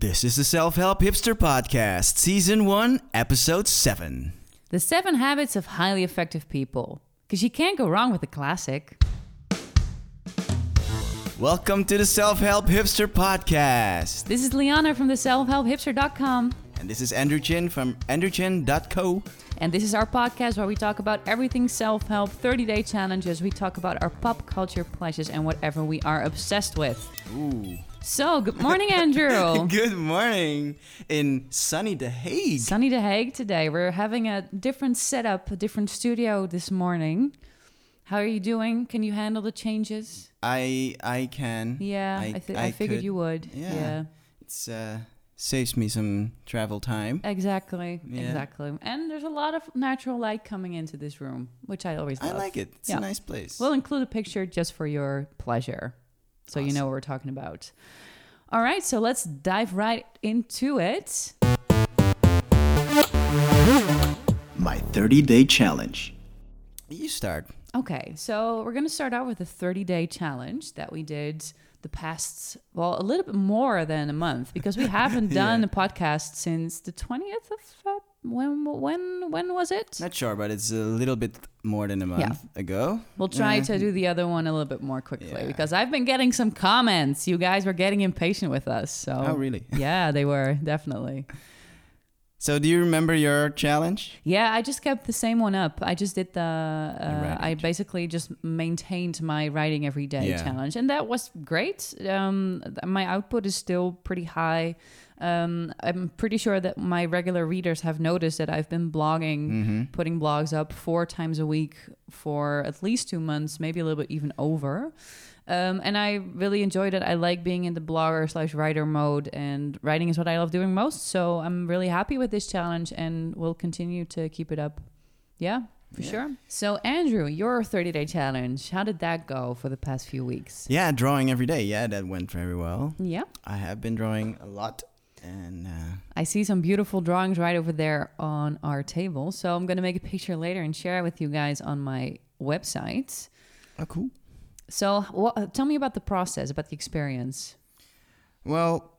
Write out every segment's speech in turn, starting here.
This is the Self Help Hipster Podcast, Season 1, Episode 7. The Seven Habits of Highly Effective People. Because you can't go wrong with a classic. Welcome to the Self Help Hipster Podcast. This is Lianne from the selfhelphipster.com. And this is Andrew Chin from andrewchin.co. And this is our podcast where we talk about everything self help, 30 day challenges. We talk about our pop culture pleasures and whatever we are obsessed with. Ooh. So, good morning, Andrew. Good morning in sunny The Hague. Sunny The Hague today. We're having a different setup, a different studio this morning. How are you doing? Can you handle the changes? I I can. Yeah, I, th- I, figured could. you would. Yeah. yeah. It's uh saves me some travel time. Exactly, Yeah. exactly. And there's a lot of natural light coming into this room, which I always I like it. It's Yeah. a nice place. We'll include a picture just for your pleasure, so you know what we're talking about. All right, so let's dive right into it. My 30 day challenge. You start. Okay, so we're gonna start out with a 30 day challenge that we did the past, well, a little bit more than a month because we haven't done Yeah. a podcast since the 20th of Feb. When when when was it? Not sure, but it's a little bit more than a month ago. We'll try Uh, to do the other one a little bit more quickly Yeah. because I've been getting some comments. You guys were getting impatient with us. So Oh, really? yeah, they were definitely. So, do you remember your challenge? Yeah, I just kept the same one up. I just did the. Uh, I basically just maintained my writing every day Yeah. challenge, and that was great. Um, my output is still pretty high. Um, I'm pretty sure that my regular readers have noticed that I've been blogging, Mm-hmm. putting blogs up four times a week for at least two months, maybe a little bit even over. Um, and I really enjoyed it. I like being in the blogger slash writer mode, and writing is what I love doing most. So I'm really happy with this challenge, and we'll continue to keep it up. Yeah, for Yeah. sure. So Andrew, your 30 day challenge, how did that go for the past few weeks? Yeah, drawing every day. Yeah, that went very well. Yeah, I have been drawing a lot, and uh, I see some beautiful drawings right over there on our table. So I'm gonna make a picture later and share it with you guys on my website. oh, cool. So tell me about the process, about the experience. Well,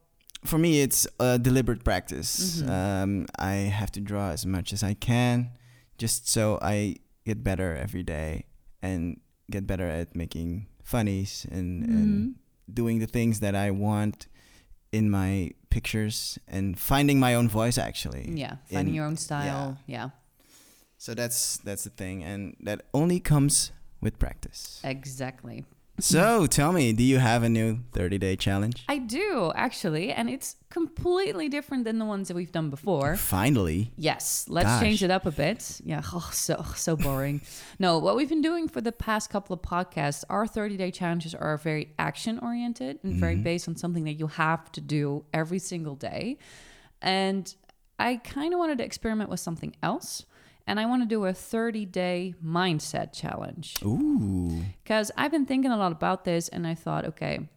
for me, it's a deliberate practice. Mhm. Um, I have to draw as much as I can, just so I get better every day and get better at making funnies and, Mhm. and doing the things that I want in my pictures and finding my own voice actually. Yeah, finding in- your own style. yeah. So that's that's the thing, and that only comes with practice. Exactly. So tell me, do you have a new 30 day challenge? I do actually, and it's completely different than the ones that we've done before. Finally. Yes, let's Gosh. change it up a bit. Yeah, oh, so so boring. no, what we've been doing for the past couple of podcasts, our 30 day challenges are very action oriented and very mm-hmm. based on something that you have to do every single day. And I kind of wanted to experiment with something else. And I want to do a 30 day mindset challenge Ooh. because I've been thinking a lot about this, and I thought, okay,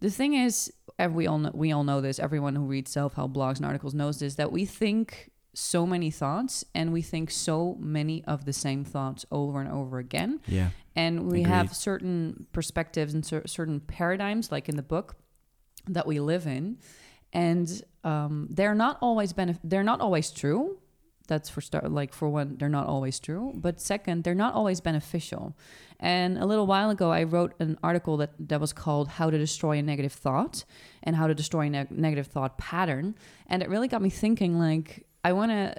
the thing is, and we all know, we all know this. Everyone who reads self help blogs and articles knows this that we think so many thoughts, and we think so many of the same thoughts over and over again, Yeah. and we Agreed. have certain perspectives and cer- certain paradigms, like in the book that we live in, and um, they're not always benef- they're not always true. That's for start like for one, they're not always true. But second, they're not always beneficial. And a little while ago, I wrote an article that that was called "How to Destroy a Negative Thought" and how to destroy a neg- negative thought pattern. And it really got me thinking. Like, I want to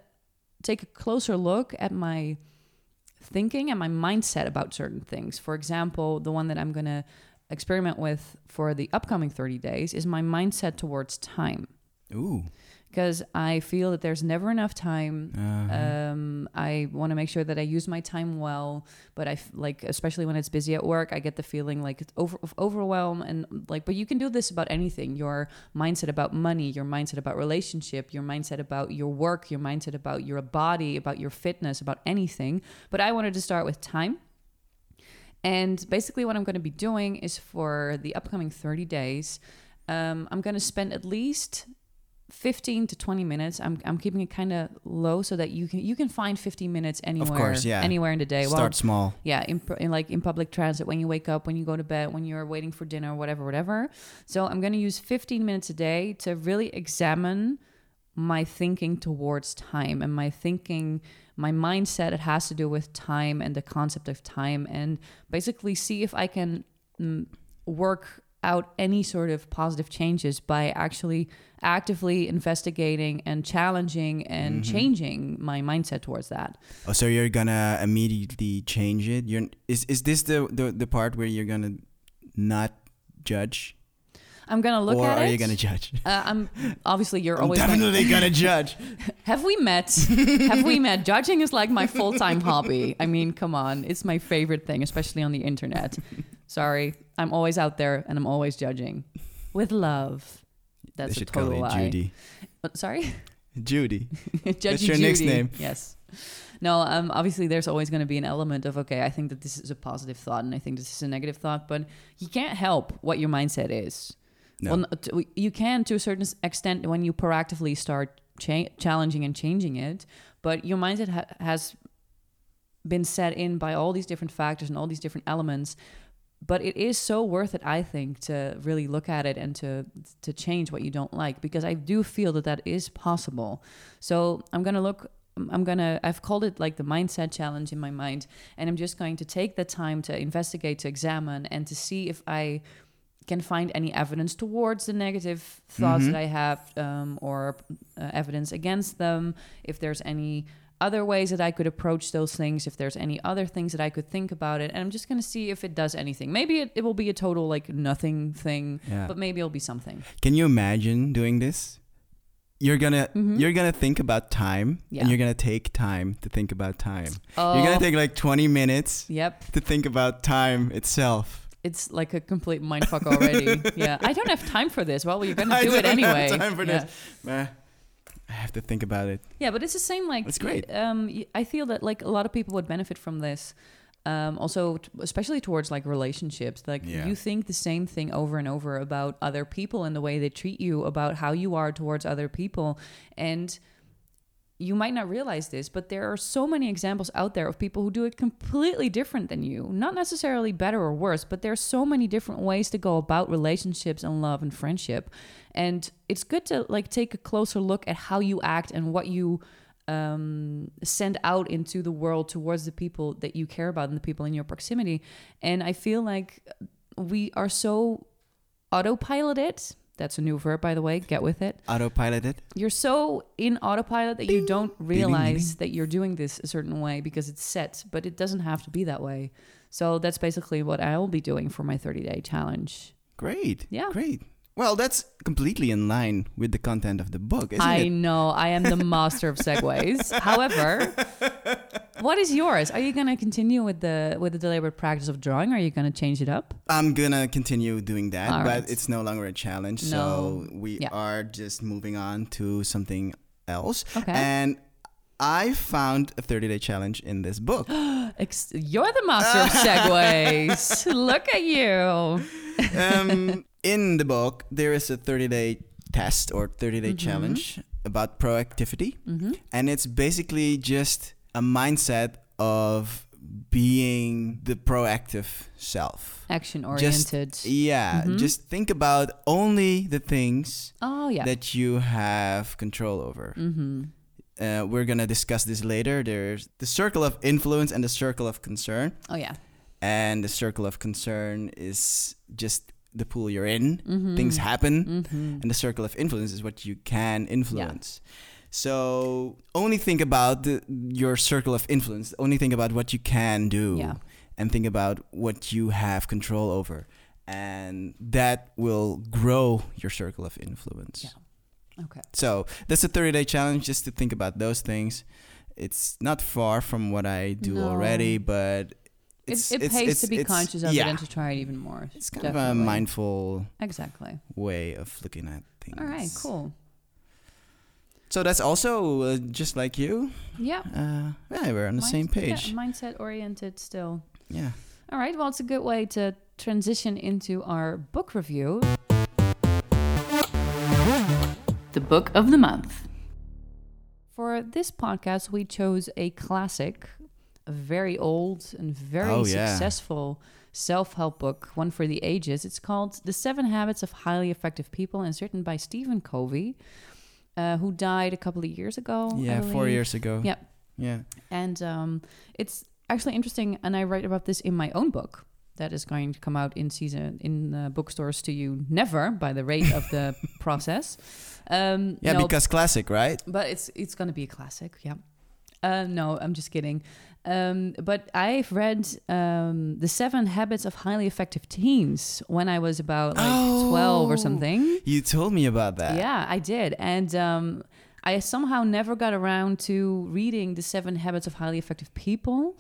take a closer look at my thinking and my mindset about certain things. For example, the one that I'm going to experiment with for the upcoming 30 days is my mindset towards time. Ooh. Because I feel that there's never enough time. Uh-huh. Um, I want to make sure that I use my time well, but I f- like, especially when it's busy at work, I get the feeling like it's over overwhelm and like. But you can do this about anything: your mindset about money, your mindset about relationship, your mindset about your work, your mindset about your body, about your fitness, about anything. But I wanted to start with time. And basically, what I'm going to be doing is for the upcoming 30 days, um, I'm going to spend at least 15 to 20 minutes. I'm I'm keeping it kind of low so that you can you can find 15 minutes anywhere course, yeah. anywhere in the day. Start small. yeah, in, in like in public transit when you wake up, when you go to bed, when you're waiting for dinner, whatever, whatever. So I'm going to use 15 minutes a day to really examine my thinking towards time and my thinking, my mindset. It has to do with time and the concept of time, and basically see if I can mm, work out any sort of positive changes by actually actively investigating and challenging and changing my mindset towards that. Oh, so you're gonna immediately change it? You're is is this the the, the part where you're gonna not judge, I'm gonna look at it. or are you gonna judge? Uh, I'm obviously you're I'm always gonna- definitely gonna judge. have we met? have we met? Judging is like my full time hobby. I mean, come on, it's my favorite thing, especially on the internet. Sorry, I'm always out there and I'm always judging with love. they That's a should call total you lie. Judy. What- sorry, Judy. Judgy your Judy. nickname. Yes. No, um, obviously there's always going to be an element of okay, I think that this is a positive thought and I think this is a negative thought, but you can't help what your mindset is. No. Well, you can to a certain extent when you proactively start cha- challenging and changing it, but your mindset ha- has been set in by all these different factors and all these different elements. But it is so worth it, I think, to really look at it and to to change what you don't like because I do feel that that is possible. So I'm gonna look. I'm gonna. I've called it like the mindset challenge in my mind, and I'm just going to take the time to investigate, to examine, and to see if I can find any evidence towards the negative thoughts Mhm. that I have, um, or uh, evidence against them. If there's any other ways that I could approach those things, if there's any other things that I could think about it, and I'm just gonna see if it does anything. Maybe it, it will be a total like nothing thing, Yeah. but maybe it'll be something. Can you imagine doing this? You're gonna Mhm. you're gonna think about time, Yeah. and you're gonna take time to think about time. Oh, You're gonna take like 20 minutes Yep, to think about time itself. it's like a complete mindfuck already. yeah, I don't have time for this. Well, you're gonna do it anyway. time for yeah. this. Eh, I have to think about it. Yeah, but it's the same. Like it's great. Um, I feel that like a lot of people would benefit from this. Um, also, t- especially towards like relationships, like Yeah. you think the same thing over and over about other people and the way they treat you, about how you are towards other people, and you might not realize this, but there are so many examples out there of people who do it completely different than you. Not necessarily better or worse, but there are so many different ways to go about relationships and love and friendship. And it's good to like take a closer look at how you act and what you um, send out into the world towards the people that you care about and the people in your proximity. And I feel like we are so autopiloted. That's a new verb, by the way. Get with it Autopiloted. you're so in autopilot that you don't realize that you're doing this a certain way because it's set, but it doesn't have to be that way. So that's basically what I'll be doing for my 30 day challenge. Great. Yeah. Great. Well, that's completely in line with the content of the book, isn't I it? know I am the master of segues. However, what is yours? Are you going to continue with the with the deliberate practice of drawing? Or are you going to change it up? I'm gonna continue doing that, All but right. it's no longer a challenge. No. So we Yeah. are just moving on to something else. Okay. And I found a 30 day challenge in this book. You're the master of segues. Look at you. um, in the book, there is a 30 day test or 30 day Mhm. challenge about proactivity. hmm And it's basically just a mindset of being the proactive self. Action oriented. Yeah, Mhm. just think about only the things Oh, yeah. that you have control over. mm-hmm. Uh, we're gonna discuss this later. There's the circle of influence and the circle of concern. Oh, yeah. And the circle of concern is just the pool you're in. Mm-hmm. Things happen. Mm-hmm. And the circle of influence is what you can influence. So only think about the, your circle of influence. Only think about what you can do. Yeah. And think about what you have control over. And that will grow your circle of influence. Yeah. Okay. So that's a 30 day challenge just to think about those things. It's not far from what I do No. already, but It, it's, it it's, pays it's, to be conscious of yeah, it and to try it even more. It's kind of Definitely. a mindful Exactly. way of looking at things. All right. Cool. So that's also uh, just like you. Yeah. Uh, yeah, we're on the Mind- same yeah, page. mindset oriented still. Yeah. All right. Well, it's a good way to transition into our book review. The Book of the Month. For this podcast, we chose a classic, a very old and very Oh, yeah. successful self help book, one for the ages. It's called The Seven Habits of Highly Effective People and it's written by Stephen Covey, uh, who died a couple of years ago. Yeah, four years ago. Yeah. Yeah. And um, it's actually interesting, and I write about this in my own book that is going to come out in season in uh, bookstores to you never by the rate of the process. Um, Yeah, no, because classic, right? but it's it's going to be a classic. Yeah. Uh, no, I'm just kidding. Um, but I've read um, the Seven Habits of Highly Effective Teens when I was about like 12 or Oh. something. You told me about that. Yeah, I did. And um, I somehow never got around to reading The Seven Habits of Highly Effective People.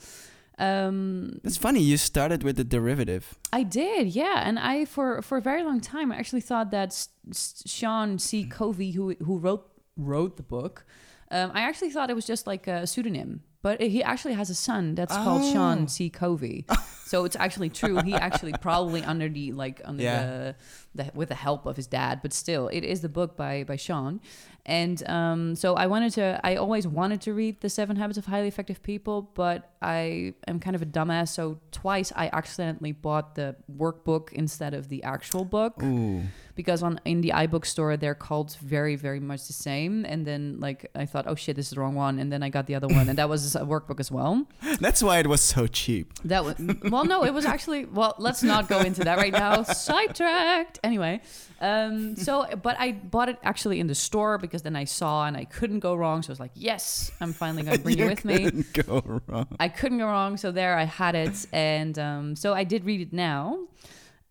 Um, It's funny. You started with the derivative. I did, yeah. And I, for, for a very long time, I actually thought that S- S- Sean C. Covey, who, who wrote, wrote the book, um, I actually thought it was just like a pseudonym. But he actually has a son that's called Oh. Sean C. Covey. so it's actually true. He actually probably under the like under Yeah. the, the with the help of his dad, but still, it is the book by by Sean. And um, so I wanted to. I always wanted to read the Seven Habits of Highly Effective People, but I am kind of a dumbass. So twice I accidentally bought the workbook instead of the actual book Ooh. because on in the iBook store they're called very very much the same. And then like I thought, oh shit, this is the wrong one. And then I got the other one, and that was a workbook as well. That's why it was so cheap. That was well, no, it was actually well. Let's not go into that right now. Sidetracked. Anyway, um, so but I bought it actually in the store because then I saw and I couldn't go wrong. So I was like, yes, I'm finally going to bring you with me. go wrong. I couldn't go wrong. So there I had it, and um, so I did read it now.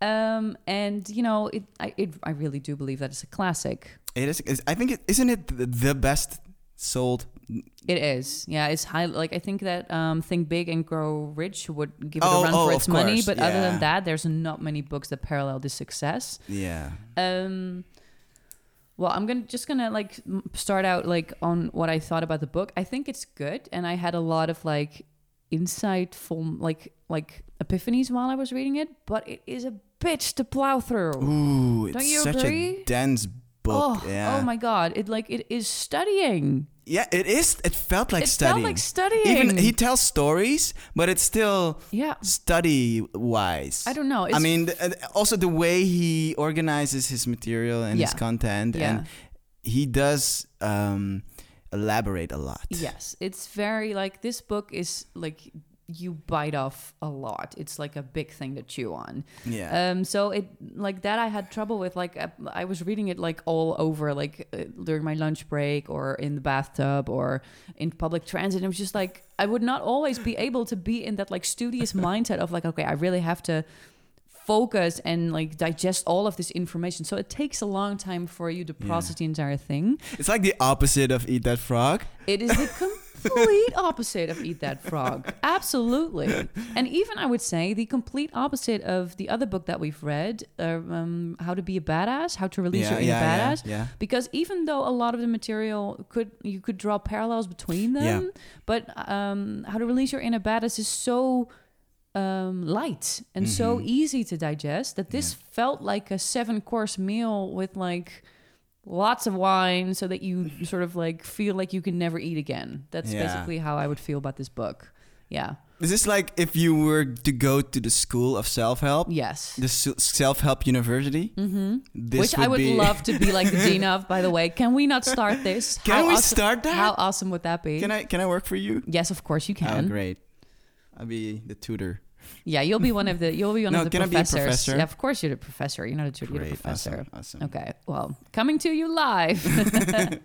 Um, and you know, it I it, I really do believe that it's a classic. It is. I think it isn't it the- best sold. It is, yeah. It's high. Like I think that um, Think Big and Grow Rich would give it Oh, a run oh, for its money, but other than that, there's not many books that parallel this success. Yeah. Um, well, I'm gonna just gonna like start out like on what I thought about the book. I think it's good, and I had a lot of like insightful like like epiphanies while I was reading it. But it is a bitch to plow through. Ooh, it's Don't you such agree? a dense book. oh, yeah. oh my god! It like it is studying. Yeah, it is. It felt like it studying. felt like studying. Even he tells stories, but it's still yeah. study wise. I don't know. I mean, also the way he organizes his material and his content, Yeah. and he does um, elaborate a lot. Yes, it's very like this book is like you bite off a lot. It's like a big thing to chew on. Yeah. Um, so it like that I had trouble with. Like I, I was reading it like all over, like uh, during my lunch break or in the bathtub or in public transit. It was just like I would not always be able to be in that like studious mindset of like, okay, I really have to focus and like digest all of this information. So it takes a long time for you to Yeah. process the entire thing. it's like the opposite of Eat That Frog. It is the complete opposite of Eat That Frog. Absolutely. And even I would say the complete opposite of the other book that we've read, uh, um, How to Be a Badass, How to Release yeah, Your Inner yeah, yeah, Badass. yeah. Because even though a lot of the material could you could draw parallels between them, Yeah. but um, How to Release Your Inner Badass is so um, light and so Mhm. easy to digest that this felt like a seven course meal with like lots of wine so that you sort of like feel like you can never eat again. That's Yeah. basically how I would feel about this book. Yeah. Is this like if you were to go to the school of self help, Yes. the self help university? Mm-hmm. This Which I would be, love to be like the dean of, by the way. Can we not start this? Can How we awesome- start that? How awesome would that be? Can I can I work for you? yes, of course you Oh, can. great. I'll be the tutor. yeah, you'll be one of the you'll be one No, of the can I be a professors. professor? Yeah, of course you're the professor. You're not a tutor, you're a professor. Awesome. awesome. Okay. Well, coming to you live.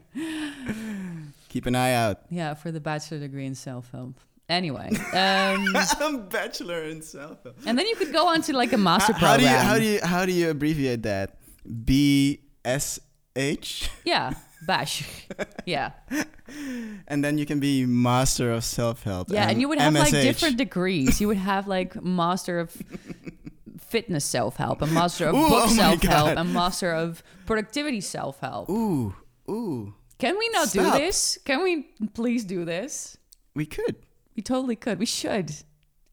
Keep an eye out. yeah, for the bachelor degree in self help. Anyway, um, I'm bachelor in self help. and then you could go on to like a master How, how do you program. how do you how do you abbreviate that? B S H, Yeah, bash. Yeah, and then you can be master of self help. yeah, and you would have like different degrees. You would have like master of fitness self help, a master of Ooh, book oh self help, a master of productivity self help. Ooh, ooh. Can we not Stop. do this? Can we please do this? We could. We totally could. We should.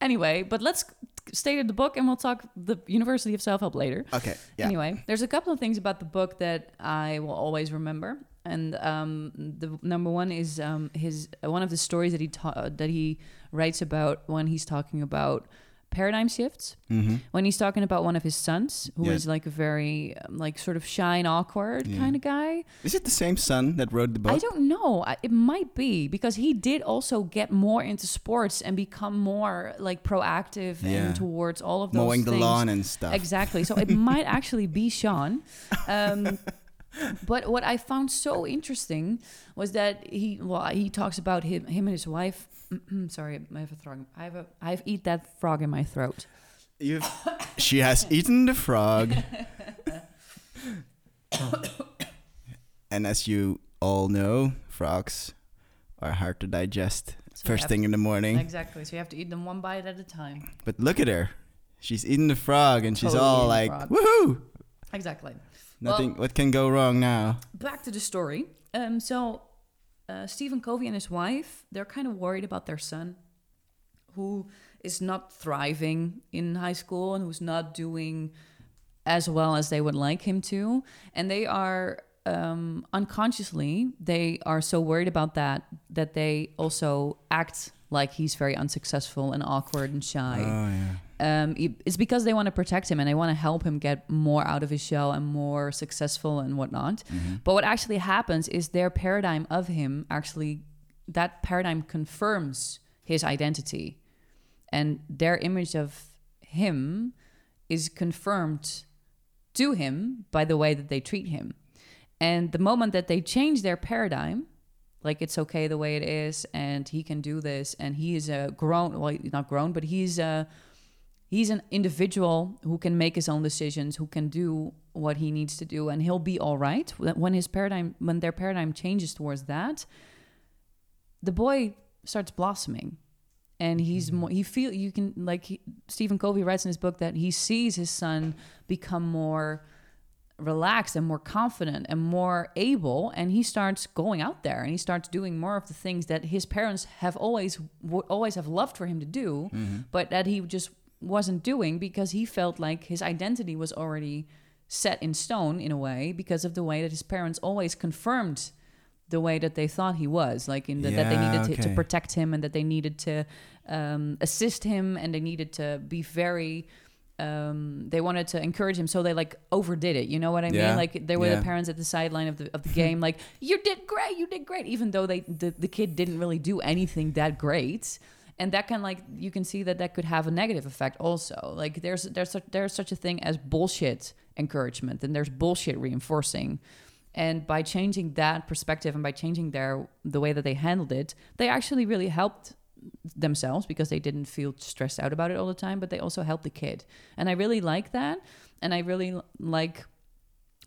Anyway, but let's stay to the book and we'll talk the University of Self Help later. Okay. Yeah. Anyway, there's a couple of things about the book that I will always remember. And um, the number one is um, his one of the stories that he ta- that he writes about when he's talking about paradigm shifts. Mm-hmm. When he's talking about one of his sons, who is Yeah. like a very um, like sort of shy and awkward Yeah. kind of guy. Is it the same son that wrote the book? I don't know. I- It might be because he did also get more into sports and become more like proactive Yeah. and towards all of those Mowing the things. lawn and stuff. Exactly. So it might actually be Sean. Um, but what I found so interesting was that he well he talks about him him and his wife. Sorry, I have a frog. I have a I've eat that frog in my throat. You've, she has eaten the frog. and as you all know, frogs are hard to digest So first thing in the morning. Exactly. So you have to eat them one bite at a time. But look at her. She's eating the frog and she's Totally all like, frog. woohoo! Exactly. Nothing, what can go wrong now? back to the story. Um, so uh, Stephen Covey and his wife, they're kind of worried about their son, who is not thriving in high school and who's not doing as well as they would like him to, and they are um, unconsciously they are so worried about that that they also act like he's very unsuccessful and awkward and shy Oh, yeah. Um, it's because they want to protect him and they want to help him get more out of his shell and more successful and whatnot. But what actually happens is their paradigm of him actually, that paradigm confirms his identity. And their image of him is confirmed to him by the way that they treat him. And the moment that they change their paradigm, like it's okay the way it is, and he can do this, and he is a grown, well, not grown, but he's a he's an individual who can make his own decisions, who can do what he needs to do, and he'll be all right. When his paradigm, when their paradigm changes towards that, the boy starts blossoming, and mm-hmm. he's more. He feel you can like he, Stephen Covey writes in his book that he sees his son become more relaxed and more confident and more able and he starts going out there and he starts doing more of the things that his parents have always would always have loved for him to do mm-hmm. but that he just wasn't doing because he felt like his identity was already set in stone in a way because of the way that his parents always confirmed the way that they thought he was like in the, that they Yeah, needed to, to protect him and that they needed to um, assist him and they needed to be very um, they wanted to encourage him, so they like overdid it. You know what I Yeah, mean? Like there were yeah. the parents at the sideline of the of the game, like you did great, you did great, even though they the, the kid didn't really do anything that great. And that can like you can see that that could have a negative effect also. Like there's there's there's such a thing as bullshit encouragement, and there's bullshit reinforcing. And by changing that perspective and by changing their the way that they handled it, they actually really helped themselves because they didn't feel stressed out about it all the time, but they also helped the kid. And I really like that. And I really like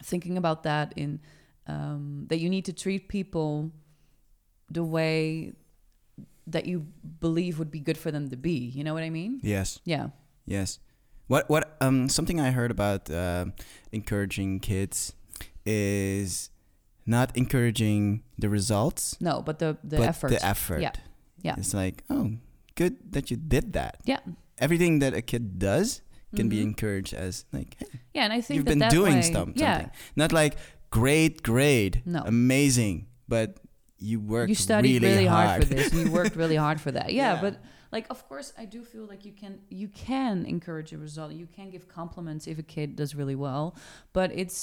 thinking about that in um, that you need to treat people the way that you believe would be good for them to be. You know what I mean? Yes. Yeah. Yes. What what um something I heard about uh, encouraging kids is not encouraging the results, No, but the the but effort. the effort. Yeah. Yeah. It's like, oh, good that you did that. yeah. Everything that a kid does can be Mhm. encouraged as like, hey, Yeah, and I think you've that been that doing way, some- Yeah. something. Not like great grade, No. amazing, but you worked you studied really, really, hard. hard for this you worked really hard for that yeah, Yeah. but like of course i do feel like you can you can encourage a result you can give compliments if a kid does really well but it's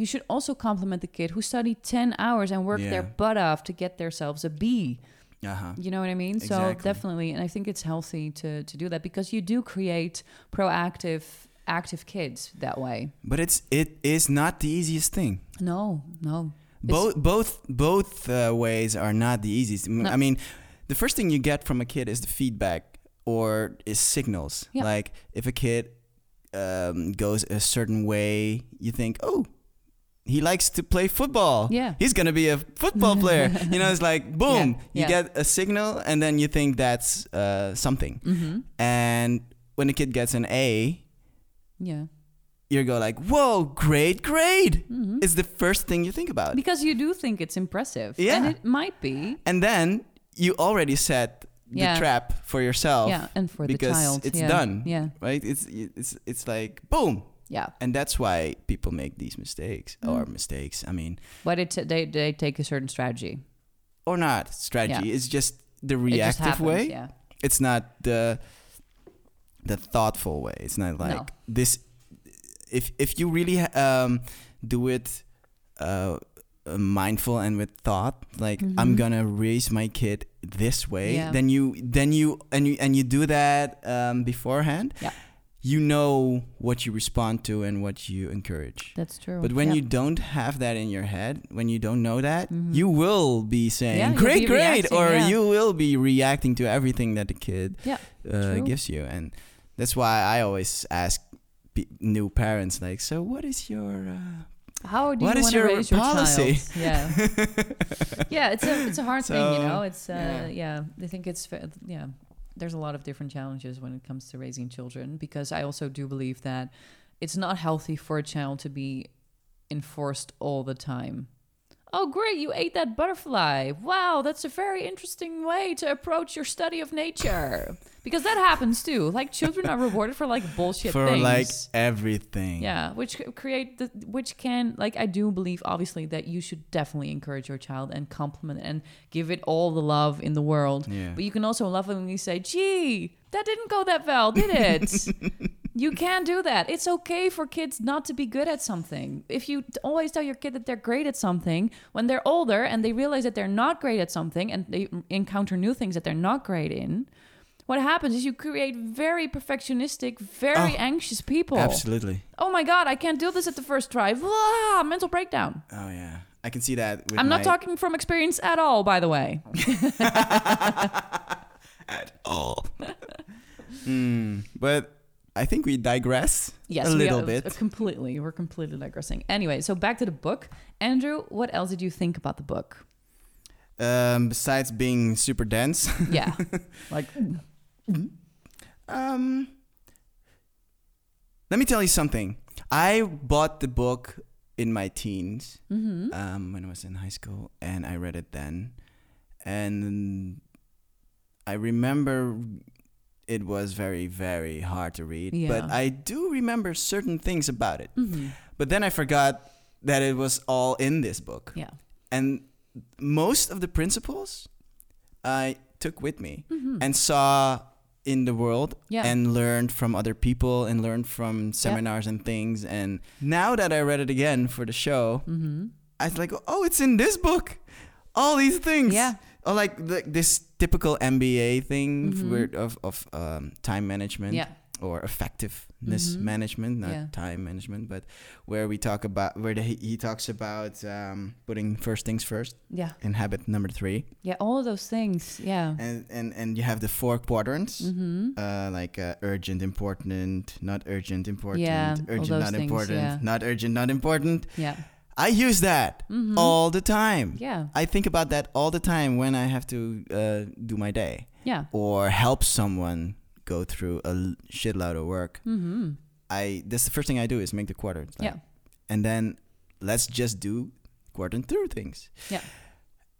you should also compliment the kid who studied 10 hours and worked their butt off to get themselves a b uh-huh. you know what i mean Exactly. so definitely and i think it's healthy to to do that because you do create proactive active kids that way But it's it is not the easiest thing. no no both both both uh, ways are not the easiest. No. I mean, the first thing you get from a kid is the feedback or is signals. Yeah. Like if a kid um, goes a certain way, you think, oh, he likes to play football. Yeah. he's gonna be a football player. you know, it's like boom, Yeah, you yeah. get a signal, and then you think that's uh, something. mm-hmm. And when a kid gets an A, yeah you go like, whoa, great grade. mm-hmm. It's the first thing you think about. because you do think it's impressive Yeah. and it might be and then you already set the Yeah. trap for yourself yeah and for because the child it's yeah. done yeah right it's it's it's like boom Yeah. and that's why people make these mistakes or Mm. mistakes. I mean, But it they they take a certain strategy. or not strategy. It's just the It just reactive happens, way. Yeah. It's not the the thoughtful way. It's not like No. this. If if you really um, do it uh, mindful and with thought, like I'm Mhm. gonna raise my kid this way, Yeah. then you then you and you and you do that um, beforehand. Yeah. You know what you respond to and what you encourage. That's true. But when Yeah. you don't have that in your head, when you don't know that, Mhm. you will be saying "great, be great," reacting, or you will be reacting to everything that the kid uh, gives you, and that's why I always ask pe- new parents, like, "So, what is your uh, How do what you is want to your raise your policy?" child? Yeah. yeah, it's a it's a hard thing, you know. It's uh, yeah. yeah. I think it's yeah. There's a lot of different challenges when it comes to raising children because I also do believe that it's not healthy for a child to be enforced all the time. Oh, great! You ate that butterfly. Wow, that's a very interesting way to approach your study of nature. Because that happens too. Like children are rewarded for like bullshit for things. like everything? Yeah, which create the which can like I do believe obviously that you should definitely encourage your child and compliment and give it all the love in the world. Yeah. But you can also lovingly say, "Gee, that didn't go that well, did it?" you can't do that. It's okay for kids not to be good at something. If you always tell your kid that they're great at something, when they're older and they realize that they're not great at something and they encounter new things that they're not great in, what happens is you create very perfectionistic, very Oh, anxious people. Absolutely. Oh my god, I can't do this at the first try. Blah, mental breakdown. Oh yeah, I can see that. With I'm not my- talking from experience at all, by the way. at all. Hmm. But I think we digress Yes, a we little are- bit. completely. We're completely digressing. Anyway, so back to the book. Andrew, what else did you think about the book? Um, besides being super dense, Yeah, like um, let me tell you something. I bought the book in my teens, hmm um, when I was in high school, and I read it then, and I remember it was very, very hard to read. But I do remember certain things about it. hmm But then I forgot that it was all in this book. yeah, and most of the principles I took with me Mhm. and saw in the world Yeah. and learned from other people and learned from seminars and things and now that I read it again for the show hmm I was like oh it's in this book all these things Yeah. or like the, this typical MBA thing Mhm. where- of of um, time management yeah, or effectiveness Mhm. management, not Yeah. time management, but where we talk about where the, he talks about um, putting first things first yeah, in habit number three, yeah. All of those things. Yeah. and and and you have the four quadrants. hmm Uh, like uh, urgent, important, not urgent, important, Yeah, urgent, not things, important, yeah. not urgent, not important. Yeah. I use that Mhm. all the time. Yeah. I think about that all the time when I have to uh, do my day Yeah. or help someone go through a shitload of work. hmm I that's the first thing I do is make the quadrants. like- Yeah. And then let's just do quadrant through things. Yeah.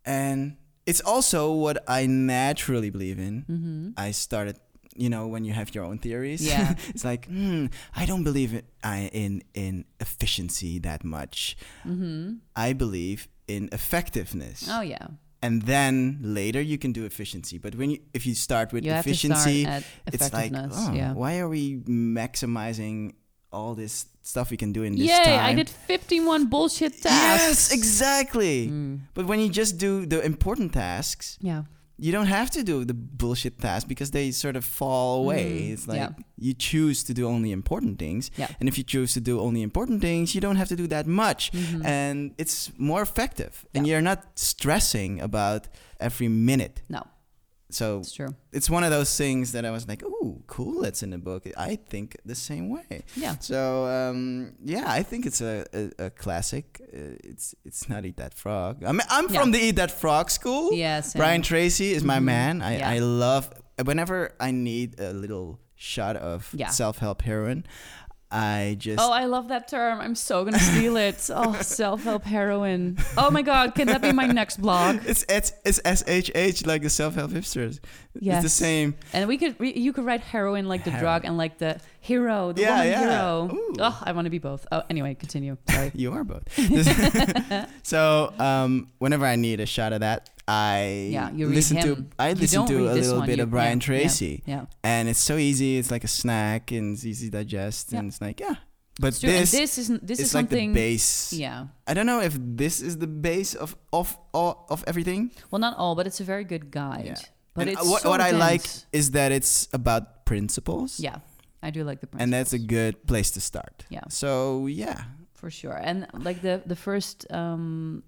And it's also what I naturally believe in. hmm I started, you know, when you have your own theories. Yeah. it's like, hmm, I don't believe it, I, in in efficiency that much. hmm I believe in effectiveness. Oh yeah. And then later you can do efficiency. But when you if you start with You efficiency, start it's like, oh, yeah. why are we maximizing all this stuff we can do in this Yay! time? I did 51 bullshit tasks. Yes, exactly. Mm. But when you just do the important tasks, Yeah. You don't have to do the bullshit tasks because they sort of fall away. Mm, it's like yeah. you choose to do only important things. Yeah. And if you choose to do only important things, you don't have to do that much. Mhm. And it's more effective. And you're not stressing about every minute. No, So it's true. it's one of those things that I was like, "Ooh, cool! That's in the book." I think the same way. Yeah. So um, yeah, I think it's a, a, a classic. Uh, it's it's not Eat That Frog. I'm I'm Yeah. from the Eat That Frog school. Yes. Brian Tracy is my Mhm. man. I, Yeah. I love whenever I need a little shot of Yeah. self help heroin. I just Oh, I love that term. I'm so gonna steal it. Oh, self-help heroin. Oh my god, can that be my next blog? it's it's it's SHH like the self help hipsters. It's Yes. the same. And we could, re- you could write heroin like the Heroin. drug, and like the hero, the Yeah, woman yeah. hero. Ooh. Oh, I want to be both. Oh, anyway, continue. Sorry. You are both. so um, whenever I need a shot of that, I Yeah, listen to. I You listen to a little one, bit you- of Brian yeah. Tracy, yeah. and it's so easy. It's like a snack and it's easy to digest, Yeah. and it's like yeah. But It's true. And this, this isn't. This is is like the something. base. yeah. I don't know if this is the base of of of, of everything. Well, not all, but it's a very good guide. Yeah. But and it's what so what I like is that it's about principles. Yeah, I do like the. And that's a good place to start. Yeah. So yeah. for sure and like the the first um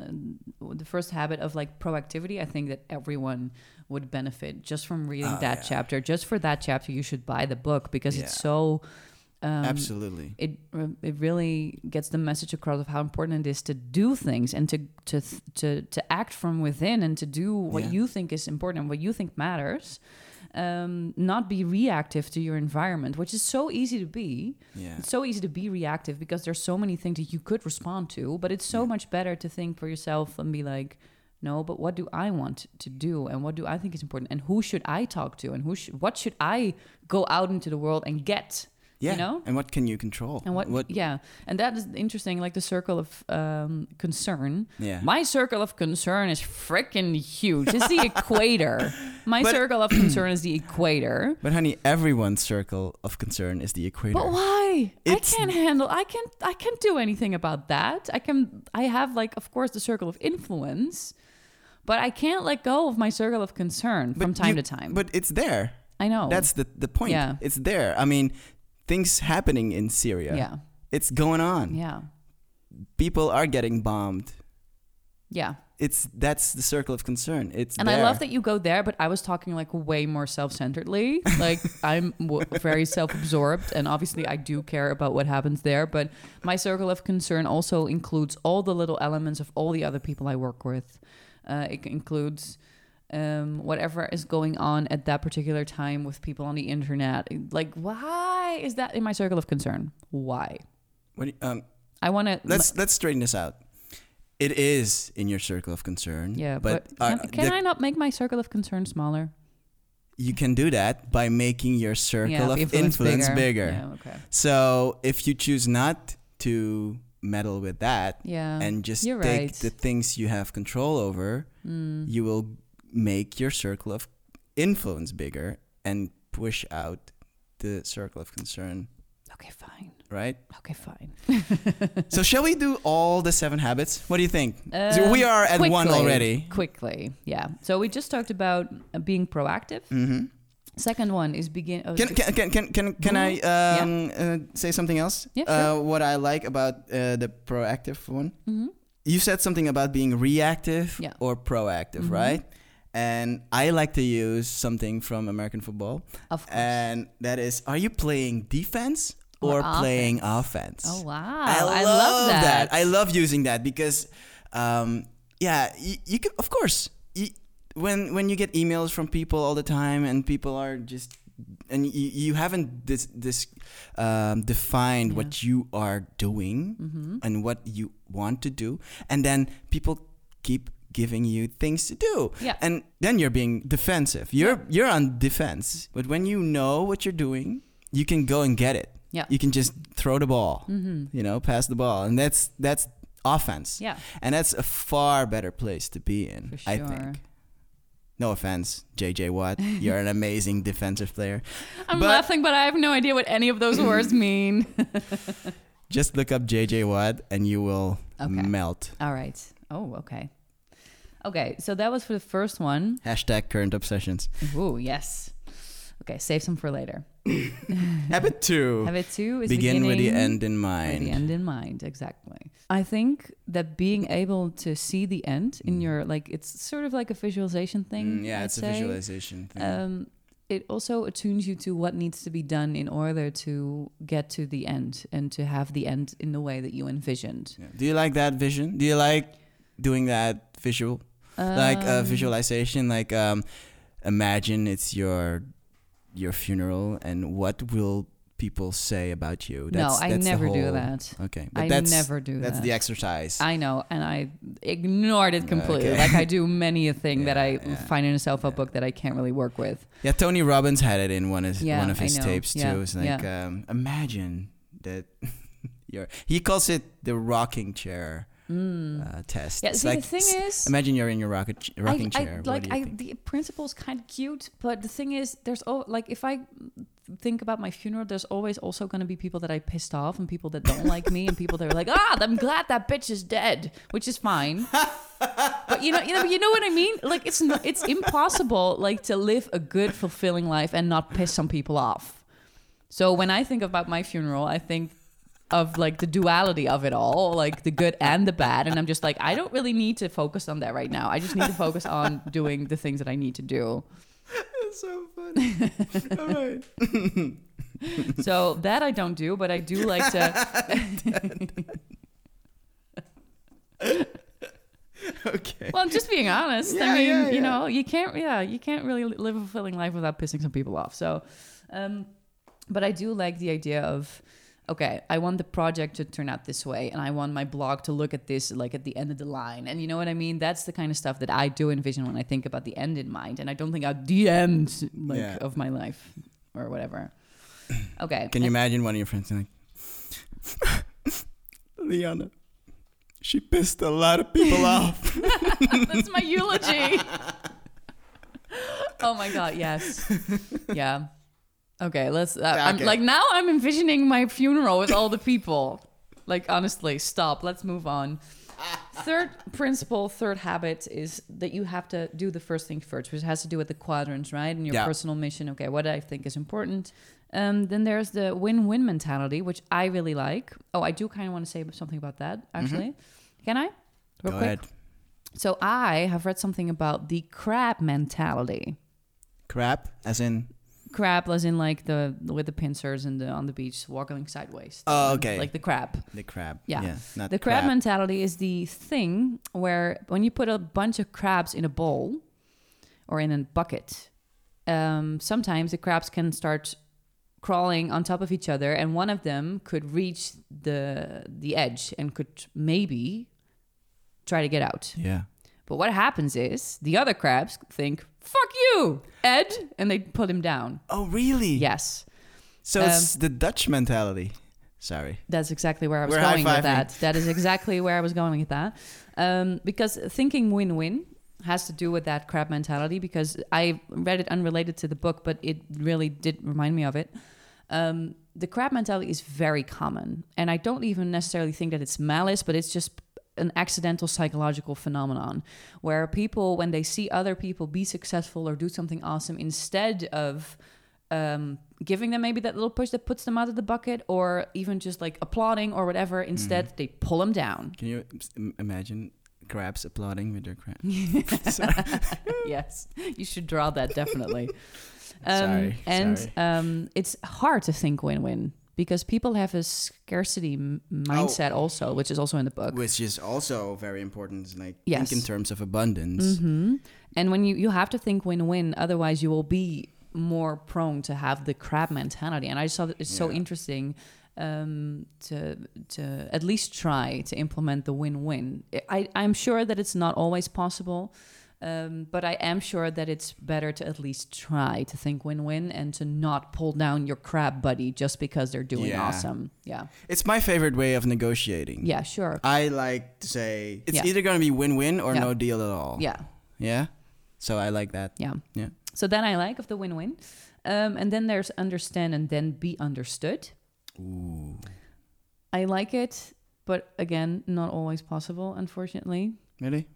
the first habit of like proactivity i think that everyone would benefit just from reading Oh, that yeah. chapter just for that chapter you should buy the book because it's so um, Absolutely. it uh, it really gets the message across of how important it is to do things and to to to to act from within and to do what Yeah. you think is important and what you think matters um, not be reactive to your environment which is so easy to be Yeah. it's so easy to be reactive because there's so many things that you could respond to, but it's so Yeah. much better to think for yourself and be like, no, but what do I want to do and what do I think is important and who should I talk to and who should what should I go out into the world and get? Yeah. You know? And what can you control? And what, what? yeah, and that is interesting. Like the circle of um, concern. Yeah. My circle of concern is freaking huge. It's the equator. My But- circle of concern is the equator. But honey, everyone's circle of concern is the equator. But why? It's- I can't handle. I can't. I can't do anything about that. I can. I have like, of course, the circle of influence, but I can't let go of my circle of concern from time you- to time. But it's there. I know. That's the the point. Yeah. It's there. I mean, things happening in Syria. yeah, It's going on. yeah, People are getting bombed. yeah. It's that's the circle of concern. It's And I love that you go there, but I was talking like way more self-centeredly. Like I'm w- very self-absorbed, and obviously I do care about what happens there. But my circle of concern also includes all the little elements of all the other people I work with. Uh, it includes um, whatever is going on at that particular time with people on the internet. Like, why is that in my circle of concern? Why? What you- um, I want to. let's let's straighten this out. It is in your circle of concern. Yeah, but, but, uh, can, can the- I not make my circle of concern smaller? you can do that by making your circle yeah, of influence, bigger. Yeah, okay. So if you choose not to meddle with that Yeah. and just take right. the things you have control over, Mm. you will make your circle of influence bigger and push out the circle of concern, Okay, fine. right? Okay, fine. so shall we do all the seven habits? What do you think? so Um, we are at one already. Quickly, yeah. So we just talked about uh, being proactive. hmm Second one is begin. Oh, Can, can, can, can, can, can I um, uh, say something else? Yeah, sure. uh, what I like about uh, the proactive one? Mhm. You said something about being reactive Yeah. or proactive, Mhm. right? And I like to use something from American football, Of course. and that is: Are you playing defense Or or, playing offense? oh wow! I, love, that. I love using that because, um, yeah, you, you can of course you, when when you get emails from people all the time and people are just and you, you haven't this this um, defined Yeah. what you are doing hmm and what you want to do, and then people keep giving you things to do Yeah. and then you're being defensive you're you're on defense but when you know what you're doing you can go and get it Yeah. you can just throw the ball hmm you know pass the ball and that's that's offense Yeah. and that's a far better place to be in For i think no offense jj watt you're an amazing defensive player I'm But- laughing, but I have no idea what any of those words mean. just look up jj watt and you will Okay. melt All right. Oh, okay. Okay, so that was for the first one. hashtag current obsessions Ooh, yes. Okay, save some for later. habit two Habit two is begin with the end in mind the end in mind, exactly. I think that being able to see the end in Mm. your like it's sort of like a visualization thing. Mm, yeah I'd it's a visualization thing Um, it also attunes you to what needs to be done in order to get to the end and to have the end in the way that you envisioned. Yeah. do you like that vision do you like doing that visual like a Um, visualization like um imagine it's your your funeral and what will people say about you. no, That's, I that's the never do that. Okay, but I that's never do that's that. the exercise. I know, and I ignored it completely. Okay. Like I do many a thing that I Yeah, yeah. find in a self-help book that I can't really work with. yeah, Tony Robbins had it in one of Yeah, one of his tapes Yeah, too. It's like um, imagine that you're. He calls it the rocking chair uh, test. Mm. Yeah, see, like, the thing is, imagine you're in your rocket rocking I, chair. I, like I, the principle's kind of cute, but the thing is, there's oh, like if I think about my funeral, there's always also going to be people that I pissed off and people that don't like me and people that are like, ah, I'm glad that bitch is dead, which is fine. but you know, you know, you know what I mean? Like it's not, it's impossible like to live a good, fulfilling life and not piss some people off. So when I think about my funeral, I think of like the duality of it all, like the good and the bad. And I'm just like, I don't really need to focus on that right now. I just need to focus on doing the things that I need to do. It's so funny. All right. So that I don't do, but I do like to. Okay. Well, I'm just being honest. Yeah, I mean, yeah, you know, you can't, yeah, you can't really live a fulfilling life without pissing some people off. So, um, but I do like the idea of, okay, I want the project to turn out this way, and I want my blog to look at this like at the end of the line, and you know what I mean. That's the kind of stuff that I do envision when I think about the end in mind, and I don't think about the end like Yeah. of my life or whatever. Okay, Can you imagine one of your friends like, Lianne? She pissed a lot of people off. That's my eulogy. oh my god, yes. Yeah. Okay, let's uh, I'm like now I'm envisioning my funeral with all the people. Like honestly, stop. Let's move on. Third principle, third habit is that you have to do the first thing first, which has to do with the quadrants, right? And your Yeah. personal mission. Okay, what I think is important. Um, then there's the win-win mentality, which I really like. Oh, I do kind of want to say something about that, actually. Can I? Real Mm-hmm. Go quick? ahead. So I have read something about the crab mentality. Crap, as in. Crab, as in like the with the pincers and the on the beach walking sideways. Oh, okay. Like the crab. The crab. Yeah. not The crab crap. mentality is the thing where when you put a bunch of crabs in a bowl or in a bucket, um, sometimes the crabs can start crawling on top of each other, and one of them could reach the the edge and could maybe try to get out. Yeah. But what happens is the other crabs think, "Fuck you, Ed," and they put him down. Oh, really? Yes, So it's the Dutch mentality. Sorry. that's exactly where I was We're going with that. That is exactly where I was going with that. Um, because thinking win-win has to do with that crab mentality. Because I read it unrelated to the book, but it really did remind me of it. Um, the crab mentality is very common, and I don't even necessarily think that it's malice, but it's just an accidental psychological phenomenon where people, when they see other people be successful or do something awesome, instead of um, giving them maybe that little push that puts them out of the bucket, or even just like applauding or whatever, instead they pull them down. Can you imagine crabs applauding with their crab? yes, you should draw that definitely. Um, Sorry, and sorry. Um, it's hard to think win-win because people have a scarcity m- mindset also, which is also in the book. Which is also very important. Like Yes. think in terms of abundance. hmm And when you you have to think win-win, otherwise you will be more prone to have the crab mentality. And I just thought that it's so interesting um, to to at least try to implement the win-win. I I'm sure that it's not always possible. Um, but I am sure that it's better to at least try to think win-win and to not pull down your crab buddy just because they're doing Yeah. awesome. Yeah, It's my favorite way of negotiating. yeah, sure, I like to say it's Yeah. either going to be win-win or Yeah. no deal at all. yeah. Yeah. So I like that. Yeah. Yeah. So then I like of the win-win. Um, and then there's understand and then be understood. Ooh. I like it, but again, not always possible, unfortunately. Really?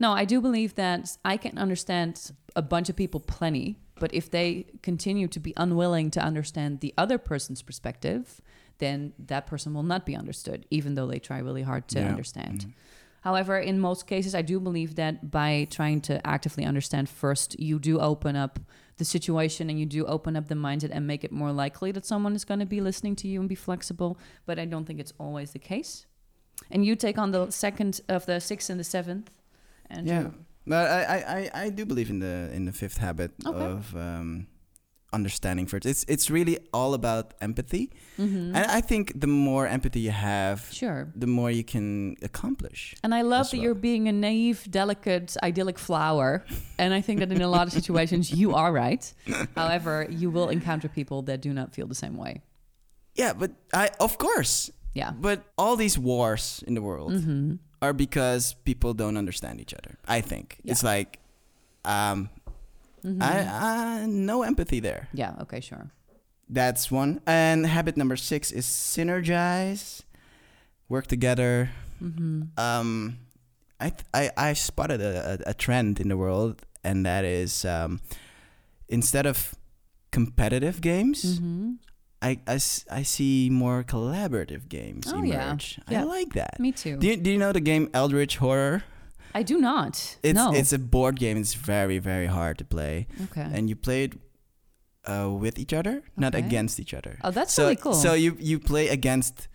No, I do believe that I can understand a bunch of people plenty, but if they continue to be unwilling to understand the other person's perspective, then that person will not be understood, even though they try really hard to Yeah. understand. Mhm. However, in most cases, I do believe that by trying to actively understand first, you do open up the situation and you do open up the mindset and make it more likely that someone is going to be listening to you and be flexible. But I don't think it's always the case. And you take on the second of the sixth and the seventh. And Yeah. But I, I, I, I do believe in the in the fifth habit Okay. of um, understanding first. It's it's really all about empathy, Mm-hmm. and I think the more empathy you have, Sure. the more you can accomplish. And I love that well. you're being a naive, delicate, idyllic flower. And I think that in a lot of situations you are right. However, you will encounter people that do not feel the same way. Yeah, but I of course, Yeah. but all these wars in the world Mm-hmm. Are because people don't understand each other. I think Yeah. it's like, um, Mhm. I, I no empathy there. yeah. Okay. Sure. That's one. And habit number six is synergize, work together. Mm-hmm. Um, I th- I I spotted a, a, a trend in the world, and that is um, instead of competitive games, Mm-hmm. I, I, I see more collaborative games Oh, emerge. Yeah. I like that. Me too. Do you, do you know the game Eldritch Horror? I do not. It's no. it's a board game. It's very very hard to play, okay. and you play it uh, with each other, not against each other. oh, that's so really cool. so you you play against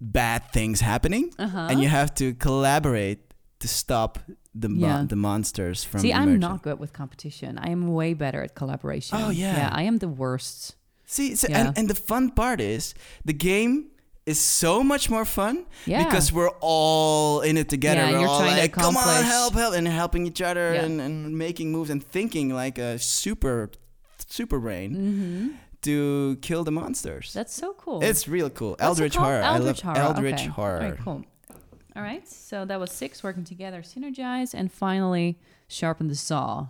bad things happening, uh-huh. and you have to collaborate to stop the mon- Yeah. the monsters from. See, I'm not good with competition. I am way better at collaboration. Oh, yeah. Yeah, I am the worst. See, so, Yeah. and, and the fun part is the game is so much more fun Yeah. because we're all in it together. Yeah, we're you're all trying to like, come on, help, help, and helping each other Yeah. and, and making moves and thinking like a super, super brain hmm to kill the monsters. That's so cool. it's real cool. What's Eldritch horror. Eldritch I love horror. Eldritch okay. horror. All right, cool. All right, so that was six working together, synergize, and finally sharpen the saw,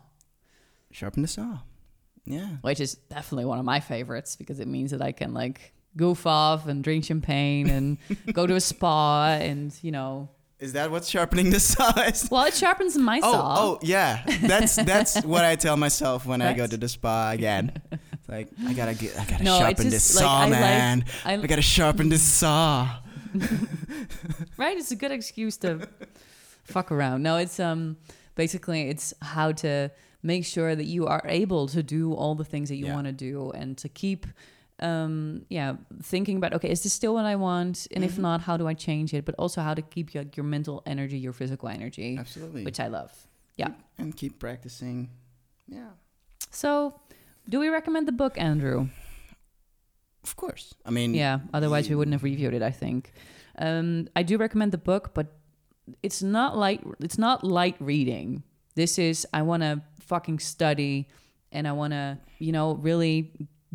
Sharpen the saw. Yeah. which is definitely one of my favorites because it means that I can like goof off and drink champagne and go to a spa and you know. Is that what's sharpening the saw? Well, it sharpens my Oh, saw. oh, yeah. That's that's what I tell myself when I go to the spa again. It's like I gotta get, I gotta No, sharpen this like, saw, I like- man. I, I gotta sharpen this saw. right it's a good excuse to fuck around no it's um basically it's how to make sure that you are able to do all the things that you Yeah. want to do and to keep um yeah thinking about okay is this still what i want and if Mhm. not how do i change it but also how to keep your, your mental energy your physical energy Absolutely. which i love yeah. And keep practicing. Yeah. so do we recommend the book andrew Of course. I mean. yeah otherwise we wouldn't have reviewed it i think um i do recommend the book but it's not light it's not light reading this is i want to fucking study and i want to you know really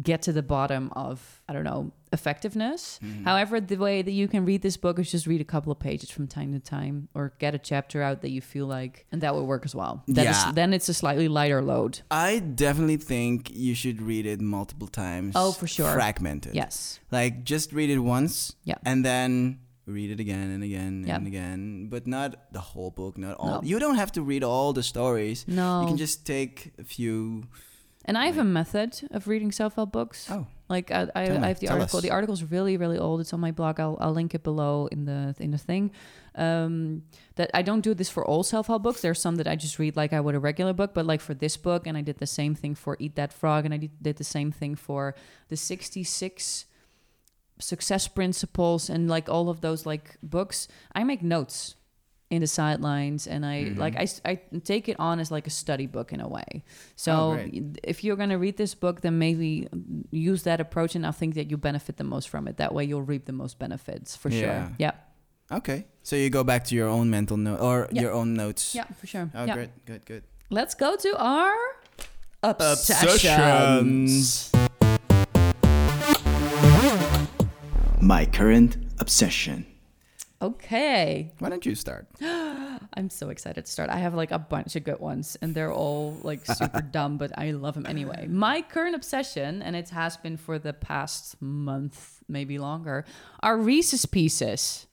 get to the bottom of i don't know effectiveness Mhm. however the way that you can read this book is just read a couple of pages from time to time or get a chapter out that you feel like and that will work as well That is- Yeah. then it's a slightly lighter load I definitely think you should read it multiple times. Oh, for sure. Fragmented. yes Like just read it once. Yeah. And then read it again and again Yeah. and again. But not the whole book, not all. No. You don't have to read all the stories. no You can just take a few. and i have a method of reading self-help books Oh. Like I, I, I have the tell article. us. The article's really, really old. It's on my blog. I'll, I'll link it below in the in the thing. Um, that I don't do this for all self help books. There's some that I just read like I would a regular book, but like for this book, and I did the same thing for Eat That Frog, and I did, did the same thing for the 66 Success Principles, and like all of those like books. I make notes in the sidelines and i Mhm. like I take it on as like a study book in a way so Oh, if you're going to read this book then maybe use that approach and i think that you benefit the most from it that way you'll reap the most benefits for Yeah. sure yeah Okay. So you go back to your own mental note or Yeah. your own notes. yeah for sure Oh, yeah. good, good, good. let's go to our obsessions, Obsessions. My current obsession. okay Why don't you start? i'm so excited to start i have like a bunch of good ones and they're all like super dumb but i love them anyway my current obsession and it has been for the past month maybe longer are reese's pieces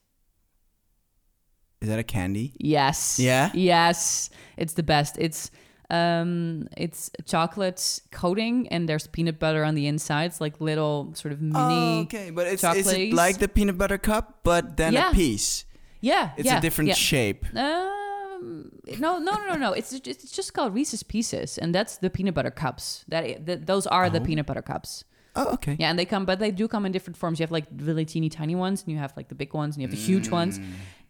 Is that a candy? Yes. Yeah? Yes. It's the best. It's um it's chocolate coating and there's peanut butter on the inside. It's like little sort of mini oh, okay. But it's is it like the peanut butter cup, but then Yeah. a piece? Yeah. It's yeah, a different yeah. shape. Um no no no no no. It's just, it's just called Reese's Pieces and that's the peanut butter cups. That, that those are the Oh. peanut butter cups. Oh, okay. Yeah, and they come but they do come in different forms. You have like really teeny tiny ones and you have like the big ones and you have the huge ones. Mm.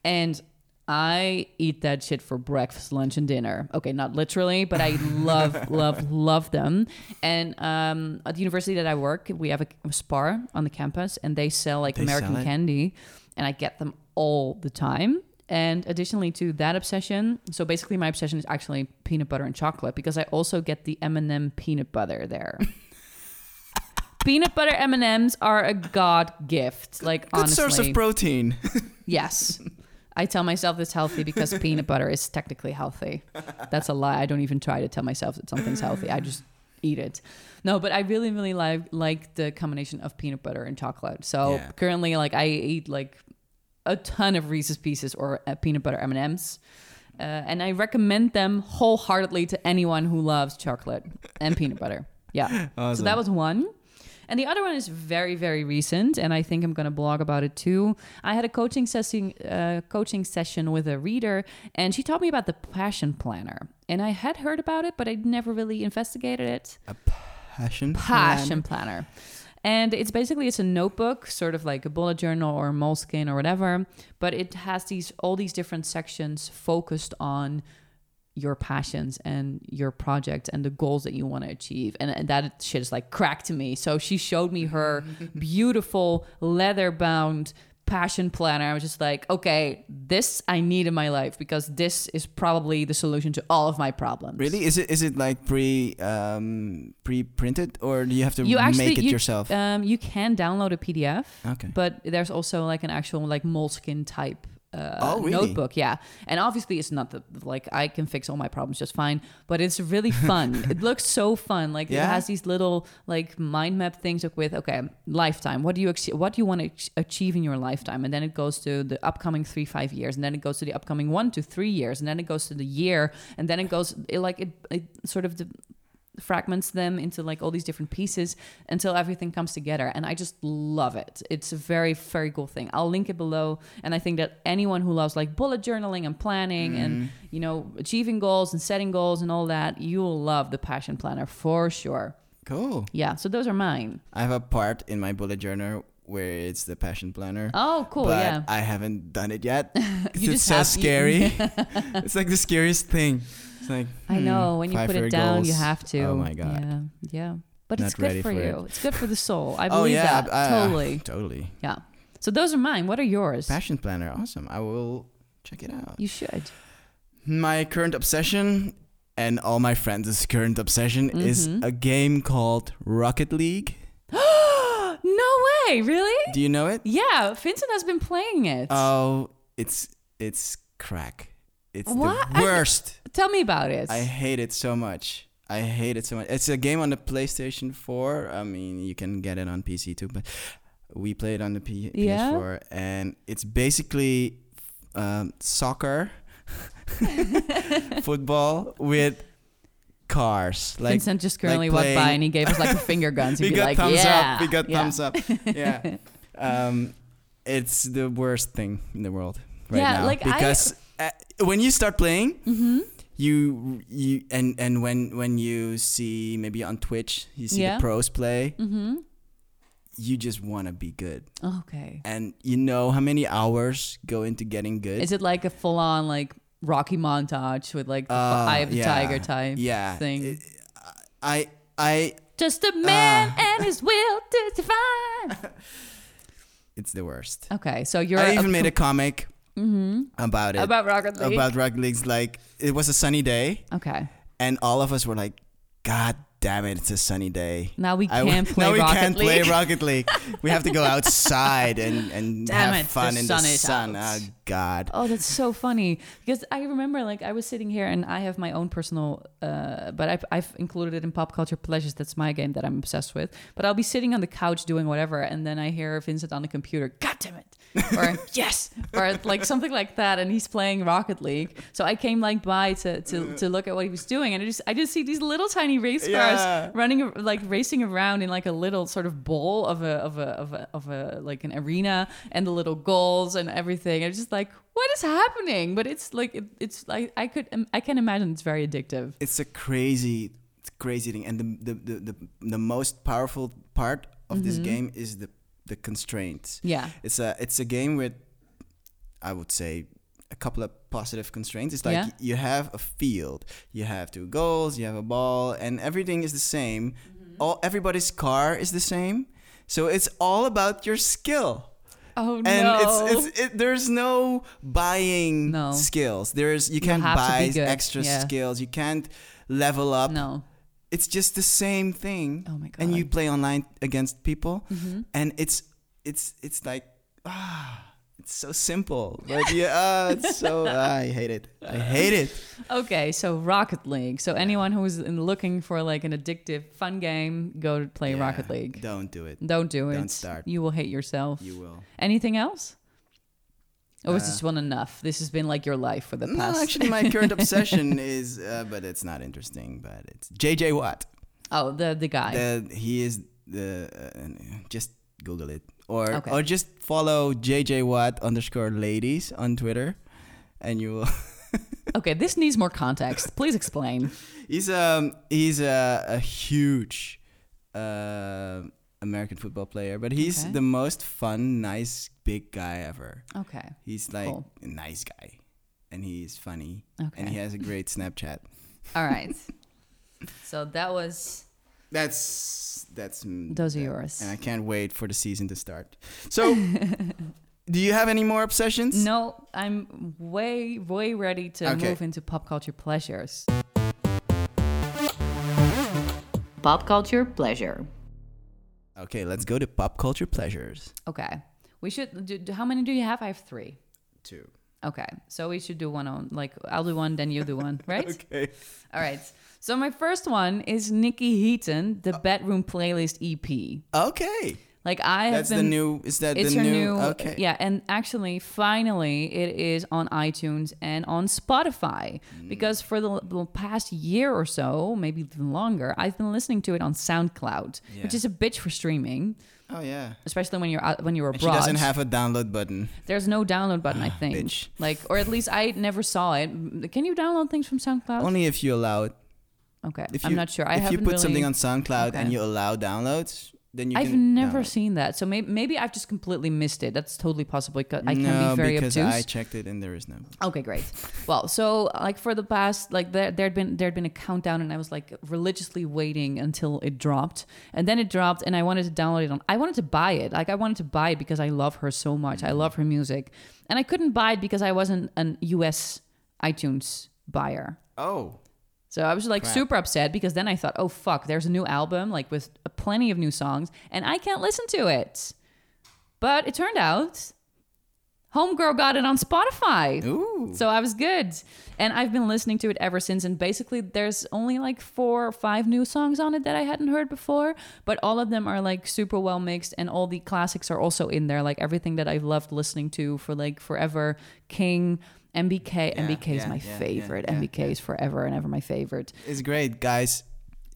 And I eat that shit for breakfast, lunch, and dinner. Okay, not literally, but I love, love, love them. And um, at the university that I work, we have a, a Spar on the campus, and they sell like They American sell candy, and I get them all the time. And additionally to that obsession, so basically my obsession is actually peanut butter and chocolate because I also get the M&M peanut butter there. peanut butter M&Ms are a god gift. Like Good honestly, source of protein. Yes. I tell myself it's healthy because peanut butter is technically healthy. That's a lie. I don't even try to tell myself that something's healthy. I just eat it. No, but I really, really like like the combination of peanut butter and chocolate. So Yeah. currently, like I eat like a ton of Reese's Pieces or uh, peanut butter M and M's, uh, and I recommend them wholeheartedly to anyone who loves chocolate and peanut butter. Yeah. So that was one. And the other one is very, very recent, and I think I'm going to blog about it too. I had a coaching session, uh, coaching session with a reader, and she taught me about the Passion Planner. And I had heard about it, but I'd never really investigated it. A passion. Passion Planner. And it's basically it's a notebook, sort of like a bullet journal or moleskin or whatever, but it has these all these different sections focused on your passions and your project and the goals that you want to achieve. And, and that shit is like crack to me. So she showed me her beautiful leather bound passion planner. I was just like, okay, this I need in my life because this is probably the solution to all of my problems. Really? Is it is it like pre um, pre printed or do you have to You actually make it you, yourself? Um, you can download a PDF, okay. but there's also like an actual like moleskin type uh, Oh, really? notebook. Yeah, and obviously it's not the like I can fix all my problems just fine, but it's really fun. it looks so fun. Like Yeah? it has these little like mind map things like with okay lifetime. What do you ex- what do you want to ach- achieve in your lifetime? And then it goes to the upcoming three five years, and then it goes to the upcoming one to three years, and then it goes to the year, and then it goes it, like it, it sort of. The, fragments them into like all these different pieces until everything comes together and i just love it it's a very very cool thing i'll link it below and i think that anyone who loves like bullet journaling and planning Mm-hmm. and you know achieving goals and setting goals and all that you'll love the passion planner for sure Cool. yeah so those are mine I have a part in my bullet journal where it's the passion planner. oh cool but yeah I haven't done it yet. You it's so scary. it's like the scariest thing. It's like i hmm, know when you put it down you have to Oh my god. yeah yeah but Not it's good for, for you it's good for the soul i Oh believe yeah, that I- totally totally. yeah so those are mine what are yours Passion planner, awesome. I will check it out. you should My current obsession and all my friends' current obsession is Mhm. a game called Rocket League. no way, really? Do you know it? Yeah, Vincent has been playing it. Oh, it's it's crack. It's What? the worst. Tell me about it. I hate it so much. I hate it so much. It's a game on the PlayStation 4. I mean, you can get it on PC too, but we play it on the P- Yeah? PS4, and it's basically um, soccer, football with cars. Like Vincent just currently walked by and he gave us like a finger guns. We got like, thumbs yeah, up. We got yeah. thumbs up. Yeah. Um, it's the worst thing in the world right Yeah, now like, I- because uh, when you start playing, Mm-hmm. You you and and when when you see maybe on Twitch, you see Yeah. the pros play, Mm-hmm. you just want to be good, Okay. and you know how many hours go into getting good. Is it like a full on like Rocky montage with like the Uh, Eye of the yeah, Tiger type yeah. thing? It- I I Just a man Ah. and his will to define. it's the worst. Okay, so you're I even made a comic Mhm. about it. about Rocket League. about Rocket League's like it was a sunny day okay, and all of us were like god damn it it's a sunny day now we can't play now we Rocket can't League. play Rocket League we have to go outside and and Damn have it, fun the in sun the sun out. oh god Oh, that's so funny because I remember like I was sitting here and I have my own personal, uh, but I've, I've included it in pop culture pleasures. That's my game that I'm obsessed with. But I'll be sitting on the couch doing whatever, and then I hear Vincent on the computer. God damn it! Or yes, or like something like that, and he's playing Rocket League. So I came like by to to, to look at what he was doing, and I just I just see these little tiny race cars Yeah. running like racing around in like a little sort of bowl of a of a of a, of a like an arena and the little goals and everything. I'm just like, what is happening? But it's like it, it's like I could I can imagine it's very addictive. it's a crazy crazy thing and the the, the, the, the most powerful part of this Mm-hmm. game is the the constraints Yeah. it's a it's a game with i would say a couple of positive constraints. It's like Yeah. you have a field, you have two goals, you have a ball, and everything is the same. Mm-hmm. All everybody's car is the same, so it's all about your skill. Oh And no! And it's it's it, there's no buying No. skills. There's you can't be buy extra yeah. skills. You can't level up. no. It's just the same thing. Oh my god! And you play online against people, Mhm. and it's it's it's like ah, it's so simple. But yeah, ah, it's so ah, I hate it. I hate it. Okay, so Rocket League. So anyone who's looking for like an addictive, fun game, go to play Yeah, Rocket League. Don't do it. Don't do it. Don't start. You will hate yourself. You will. Anything else? Or was Uh, this one enough? This has been like your life for the No, past. actually, my current obsession is, uh, but it's not interesting. But it's JJ Watt. oh, the the guy. The, he is the uh, just Google it or Okay. or just follow JJ Watt underscore ladies on Twitter, and you will. okay, this needs more context. Please explain. he's um he's a, a huge uh, American football player, but he's Okay. the most fun, nice, big guy ever. Okay. He's like Cool. a nice guy, and he's funny, Okay. and he has a great Snapchat. All right. so that was That's that's those are yours. and I can't wait for the season to start. So, do you have any more obsessions? No, I'm way, way ready to Okay. move into pop culture pleasures. Pop culture pleasure. Okay, let's go to pop culture pleasures. Okay. We should do, how many do you have? I have 3. Two. Okay. So we should do one on like I'll do one then you do one, right? Okay. All right. So my first one is Niykee Heaton, the uh, bedroom playlist EP. Okay. Like I have That's been the new. Is that it's the her new? new, Okay. yeah and actually finally it is on itunes and on spotify Mm. because for the, the past year or so maybe even longer i've been listening to it on soundcloud which is a bitch for streaming Oh yeah. especially when you're out when you're And abroad she doesn't have a download button. there's no download button i think bitch. like or at least i never saw it can you download things from soundcloud Only if you allow it. okay If i'm you, not sure i if you put really, something on SoundCloud Okay. and you allow downloads, then you I've can. never download. seen that, so maybe maybe I've just completely missed it. That's totally possible. Because I can no, be very because obtuse. I checked it and there is no. Okay, great. Well, so like for the past like there there'd been there'd been a countdown and I was like religiously waiting until it dropped. And then it dropped and I wanted to download it on I wanted to buy it. Like I wanted to buy it because I love her so much. I mm-hmm. love her music. And I couldn't buy it because I wasn't an US iTunes buyer. Oh. So I was like Crap. super upset because then I thought, "Oh fuck, there's a new album like with plenty of new songs and I can't listen to it." But it turned out Homegirl got it on Spotify. Ooh. So I was good. And I've been listening to it ever since. And basically, there's only like four or five new songs on it that I hadn't heard before. But all of them are like super well mixed. And all the classics are also in there. Like everything that I've loved listening to for like forever. King, MBK. Yeah, MBK is yeah, my yeah, favorite. MBK is forever and ever my favorite. It's great, guys.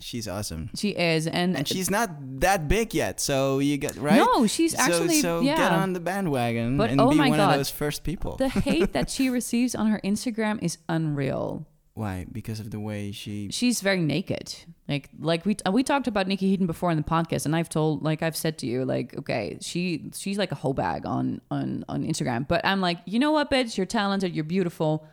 She's awesome. She is. And, And she's not that big yet, so you get right. No, she's So- actually- so, yeah. get on the bandwagon But, and oh be my one God. of those first people. the hate that she receives on her Instagram is unreal. Why? Because of the way she. she's very naked. Like like we uh, we talked about Niykee Heaton before in the podcast, and I've told like I've said to you like okay she she's like a hoe bag on on on Instagram, but I'm like you know what bitch you're talented you're beautiful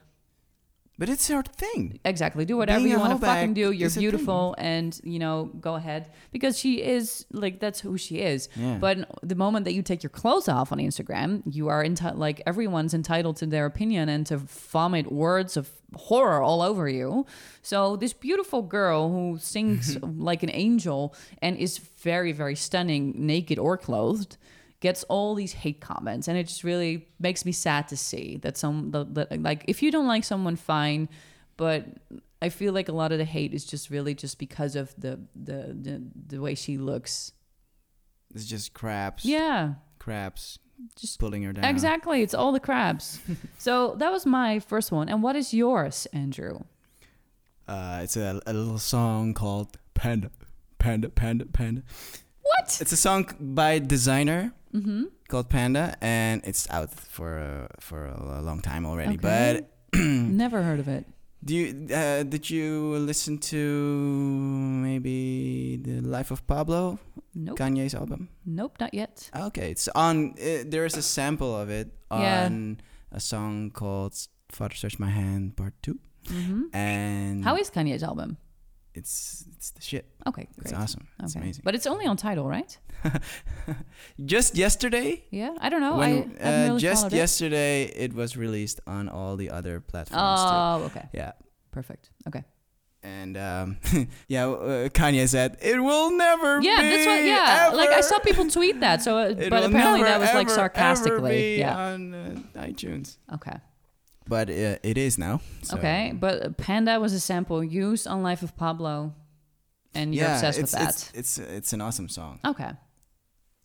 But it's her thing. exactly do whatever Being you want to fucking do you're is a thing. beautiful and you know go ahead because she is like that's who she is. Yeah. But the moment that you take your clothes off on Instagram, you are enti- like everyone's entitled to their opinion and to vomit words of horror all over you. So this beautiful girl who sings like an angel and is very very stunning naked or clothed gets all these hate comments and it just really makes me sad to see that some that, that like if you don't like someone fine but I feel like a lot of the hate is just really just because of the the the, the way she looks. It's just crabs. Yeah. Crabs Just pulling her down. Exactly. It's all the crabs. so that was my first one. And what is yours, Andrew? Uh, it's a, a little song called Panda, Panda, Panda, Panda. What? It's a song by Desiigner Mm-hmm. called Panda, and it's out for uh, for a long time already. Okay. But Never heard of it. do you uh, did you listen to maybe the Life of Pablo, Nope. Kanye's album? Nope, not yet. Okay, it's on. Uh, there is a sample of it Yeah. on a song called "Father Stretch My Hand" Part 2 hmm and How is Kanye's album? It's it's the shit. Okay, great. It's awesome. It's Okay. amazing. But it's only on Tidal, right? just yesterday, Yeah, I don't know. when, I uh, really just followed it. yesterday, it. was released on all the other platforms too. Oh, okay, Yeah. perfect. Okay. And um, yeah, uh, Kanye said it will never. Yeah, be that's what. Yeah, this one yeah, like I saw people tweet that. So, uh, It but apparently never, that was like sarcastically. ever yeah. on uh, iTunes. Okay. But uh, it is now. so- Okay. But Panda was a sample used on Life of Pablo, and you're yeah, obsessed with that. It's, it's it's an awesome song. okay.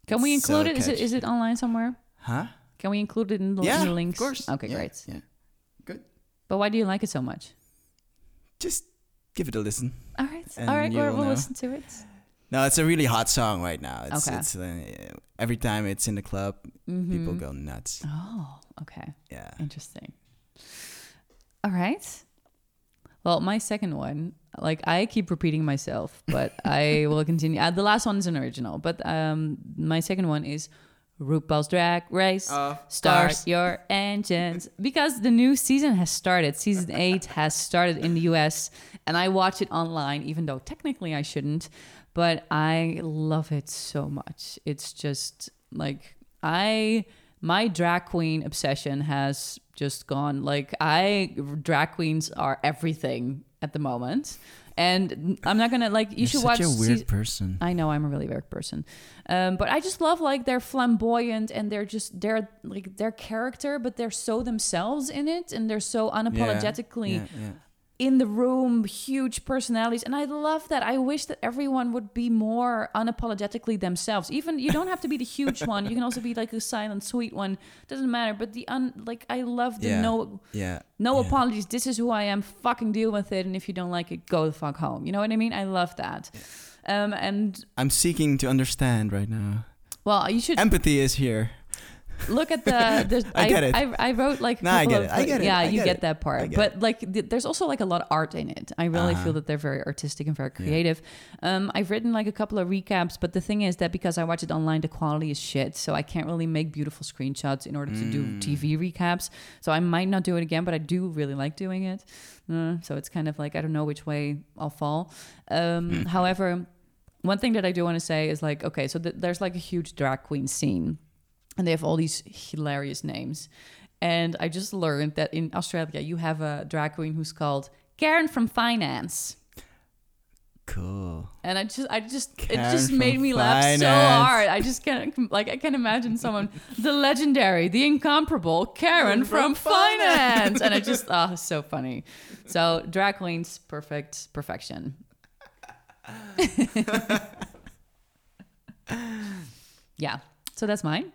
Can we It's so include it? Is it catchy. is it online somewhere? Huh? Can we include it in the, Yeah, in the of course. Okay, Yeah, great. Yeah. Good. But why do you like it so much? Just give it a listen. All right, all right, We'll, know. listen to it. No, it's a really hot song right now. It's, Okay. it's uh, every time it's in the club, people Mhm. go nuts. Oh, okay. Yeah. Interesting. All right. Well, my second one, like I keep repeating myself, but I will continue. Uh, the last one is an original, but um, my second one is RuPaul's Drag Race. Of Start course. your engines because the new season has started. Season eight has started in the US, and I watch it online, even though technically I shouldn't. But I love it so much. It's just like I my drag queen obsession has just gone. Like I drag queens are everything at the moment, and I'm not gonna like you You're should such watch. a weird seas- person. I know I'm a really weird person, um, but I just love like they're flamboyant and they're just they're like their character, but they're so themselves in it, and they're so unapologetically Yeah, yeah. In the room, huge personalities, and I love that. I wish that everyone would be more unapologetically themselves. Even you don't have to be the huge one; you can also be like a silent, sweet one. Doesn't matter. But the un like I love the Yeah. no Yeah. no yeah. apologies. This is who I am. Fucking deal with it. And if you don't like it, go the fuck home. You know what I mean? I love that. Um, and I'm seeking to understand right now. well, you should Empathy is here. Look at the. the I get it. I, I wrote like. No, I get of, it. I get it. Yeah, I you get it. that part. get But like, th- there's also like a lot of art in it. I really Uh-huh. feel that they're very artistic and very creative. Um, I've written like a couple of recaps, but the thing is that because I watch it online, the quality is shit. So I can't really make beautiful screenshots in order to do Mm. TV recaps. So I might not do it again, but I do really like doing it. Uh, so it's kind of like I don't know which way I'll fall. Um, Mm. However, one thing that I do want to say is like, okay, so th- there's like a huge drag queen scene, and they have all these hilarious names. And I just learned that in Australia, you have a drag queen who's called Karen from Finance. Cool. And I just, I just, it just made me laugh so hard. I just can't, like, I can't imagine someone, the legendary, the incomparable Karen from, From Finance. Finance. and I just, oh, so funny. So drag queens, perfect, perfection. yeah. So that's mine.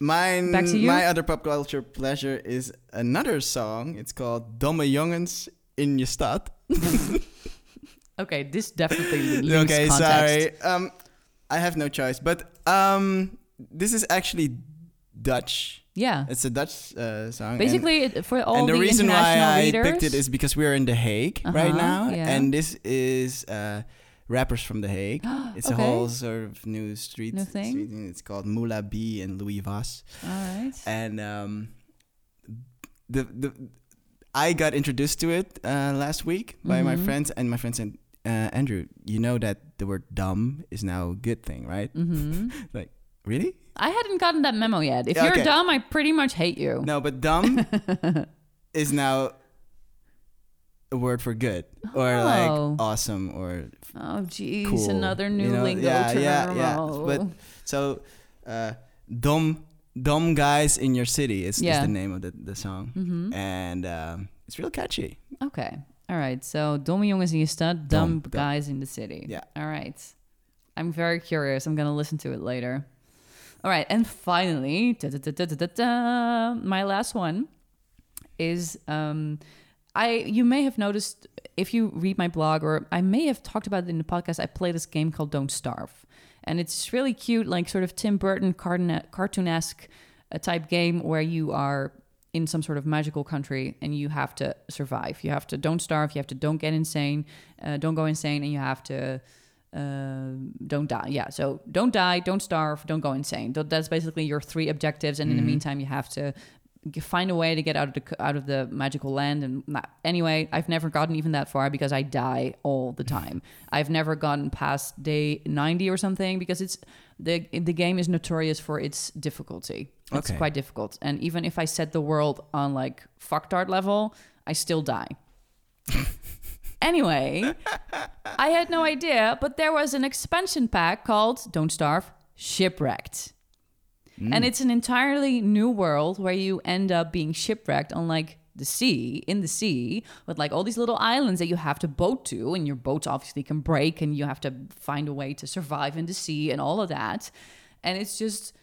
Mine, Back to you. my other pop culture pleasure is another song. It's called Domme Jongens in je stad. Okay, this definitely leaves okay, context. sorry. Um, I have no choice, but um, this is actually Dutch. Yeah. It's a Dutch uh, song. Basically, it, for all and the, the, reason why international I readers, picked it is because we're in The Hague right Uh-huh, now, yeah. and this is uh, rappers from The Hague. It's a whole sort of new street, New thing? street thing. It's called Mula B and Louis Vas, all right. and um, the the I got introduced to it uh, last week by my Mhm. friends, and my friend said, uh, "Andrew, you know that the word dumb is now a good thing, right?" hmm Like, really? I hadn't gotten that memo yet. If Yeah, you're okay. dumb, I pretty much hate you. No, but dumb is now a word for good or Oh. like awesome or Oh, geez Cool, another you new know? lingo Yeah, term. yeah, yeah. But- so uh, dumb dumb guys in your city is, is the name of the, the song Mhm. and um, it's real catchy Okay. All right. So, domme jongens in je stad, dumb guys in the city. Yeah. All right. I'm very curious. I'm to listen to it later. All right. And finally, da, da, da, my last one is um, I you may have noticed if you read my blog or I may have talked about it in the podcast, I play this game called Don't Starve. And it's really cute, like sort of Tim Burton cartoon- cartoonesque uh, type game where you are in some sort of magical country and you have to survive. You have to don't starve, you have to don't get insane, uh, don't go insane, and you have to uh, don't die. Yeah, so don't die, don't starve, don't go insane. That's basically your three objectives. And in the Mhm. meantime, you have to find a way to get out of the out of the magical land. And nah, anyway, I've never gotten even that far because I die all the time. I've never gotten past day ninety or something because it's the the game is notorious for its difficulty. It's Okay. quite difficult, and even if I set the world on like fucktard level, I still die. Anyway, I had no idea, but there was an expansion pack called Don't Starve Shipwrecked. Mm. And it's an entirely new world where you end up being shipwrecked on like the sea, in the sea, with like all these little islands that you have to boat to, and your boats obviously can break, and you have to find a way to survive in the sea and all of that. And it's just,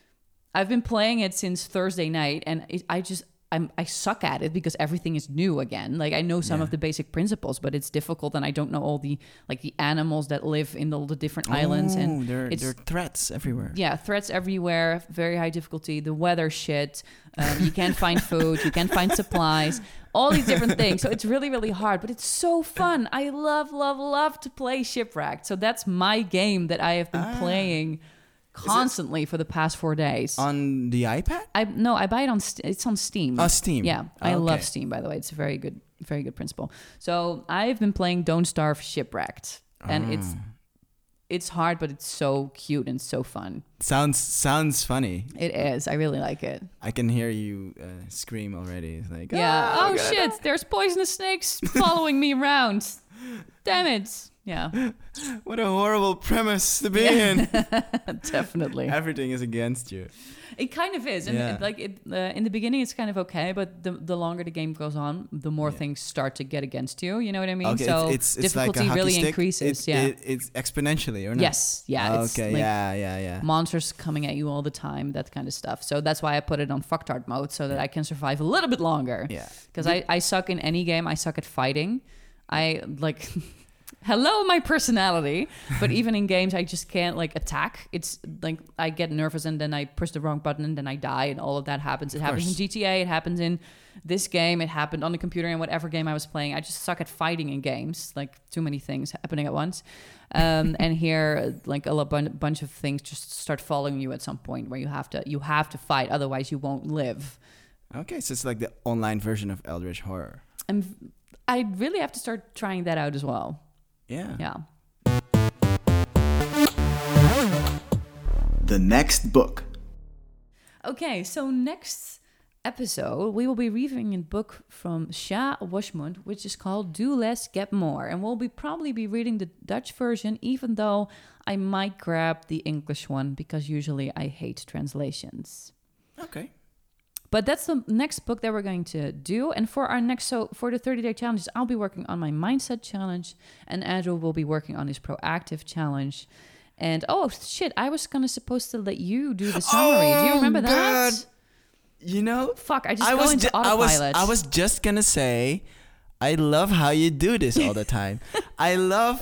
I've been playing it since Thursday night, and it, I just I'm I suck at it because everything is new again. Like I know some Yeah. of the basic principles, but it's difficult, and I don't know all the like the animals that live in all the different islands, and there, there are threats everywhere. yeah, threats everywhere, very high difficulty. The weather shit. Um, you can't find food. You can't find supplies. All these different things. So it's really, really hard, but it's so fun. I love, love, love to play Shipwrecked. So that's my game that I have been Ah. playing constantly for the past four days. On the iPad? I no, I buy it on. It's on Steam. Oh, Steam. Yeah, I love Steam. By the way, it's a very good, very good principle. So I've been playing Don't Starve Shipwrecked, and it's Ah. it's hard, but it's so cute and so fun. Sounds sounds funny. It is. I really like it. I can hear you uh, scream already. It's like Yeah. "Ah, Oh shit! There's poisonous snakes following me around. Damn it. Yeah. What a horrible premise to be in. Definitely. Everything is against you. It kind of is, and Yeah. it, like it uh, in the beginning, it's kind of okay, but the the longer the game goes on, the more Yeah. things start to get against you. You know what I mean? okay, so it's, it's, it's like a difficulty really stick. increases. It- yeah. it- it's exponentially, or not? yes. Yeah. It's okay. like yeah. Yeah. Yeah. monsters coming at you all the time, that kind of stuff. So that's why I put it on fucktard mode so that I can survive a little bit longer. yeah. because I, I suck in any game. I suck at fighting. I like, hello, my personality. But even in games, I just can't like attack. It's like I get nervous and then I push the wrong button and then I die and all of that happens. It happens in GTA. It happens in this game. It happened on the computer in whatever game I was playing. I just suck at fighting in games. Like too many things happening at once. Um, and here, like a bunch of things just start following you at some point where you have to you have to fight, otherwise you won't live. Okay, so it's like the online version of Eldritch Horror. And I really have to start trying that out as well. Yeah. Yeah. The next book. Okay, so next episode we will be reviewing a book from Sháá Wasmund, which is called Do Less Get More, and we'll be probably be reading the Dutch version, even though I might grab the English one because usually I hate translations. Okay. But that's the next book that we're going to do. And for our next, so for the 30 day challenges, I'll be working on my mindset challenge, and Andrew will be working on his proactive challenge. And oh shit, I was gonna supposed to let you do the summary. do you Oh, remember that? God. You know, Fuck, I just I was, ju- I was. I was just gonna say, I love how you do this all the time. I love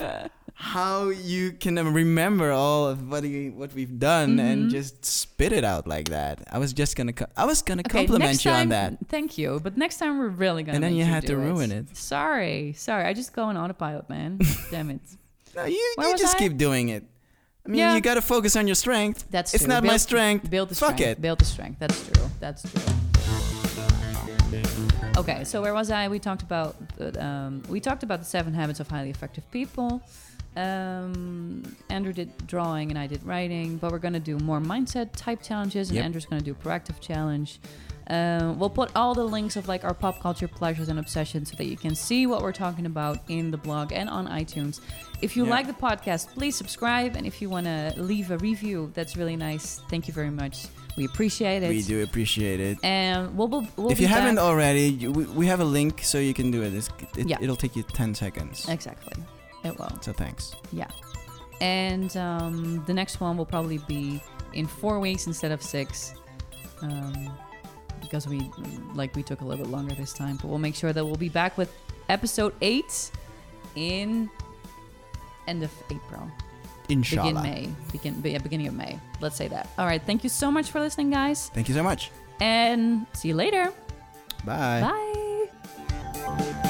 how you can um, remember all of what you, what we've done Mm-hmm. and just spit it out like that. I was just gonna co- I was gonna okay, compliment you time, on that. Thank you, but next time we're really gonna. And then you you had to ruin it. Sorry, sorry. I just go on autopilot, man. Damn it. No, you, Where you just I? keep doing it. I mean, Yeah. you gotta focus on your strength. That's It's true. not my strength. Build the Fuck strength. it. Build the strength. That's true. That's true. Okay, so where was I? We talked about um, we talked about the seven habits of highly effective people. Um, Andrew did drawing and I did writing, but we're gonna do more mindset type challenges, and Yep. Andrew's gonna do proactive challenge. Um, we'll put all the links of like our pop culture pleasures and obsessions so that you can see what we're talking about in the blog and on iTunes. If you Yeah. like the podcast, please subscribe, and if you want to leave a review, that's really nice. Thank you very much. We appreciate it. We do appreciate it. And we'll, we'll, we'll if you haven't already, you, we, we have a link so you can do it. It's, it Yeah. It'll take you 10 seconds. exactly, it will. So thanks. Yeah. And um, the next one will probably be in four weeks instead of six. Um, because we like we took a little bit longer this time, but we'll make sure that we'll be back with episode eight in end of April, Inshallah. begin May, begin yeah, beginning of May. Let's say that. All right, thank you so much for listening, guys, Thank you so much. and see you later. Bye. Bye.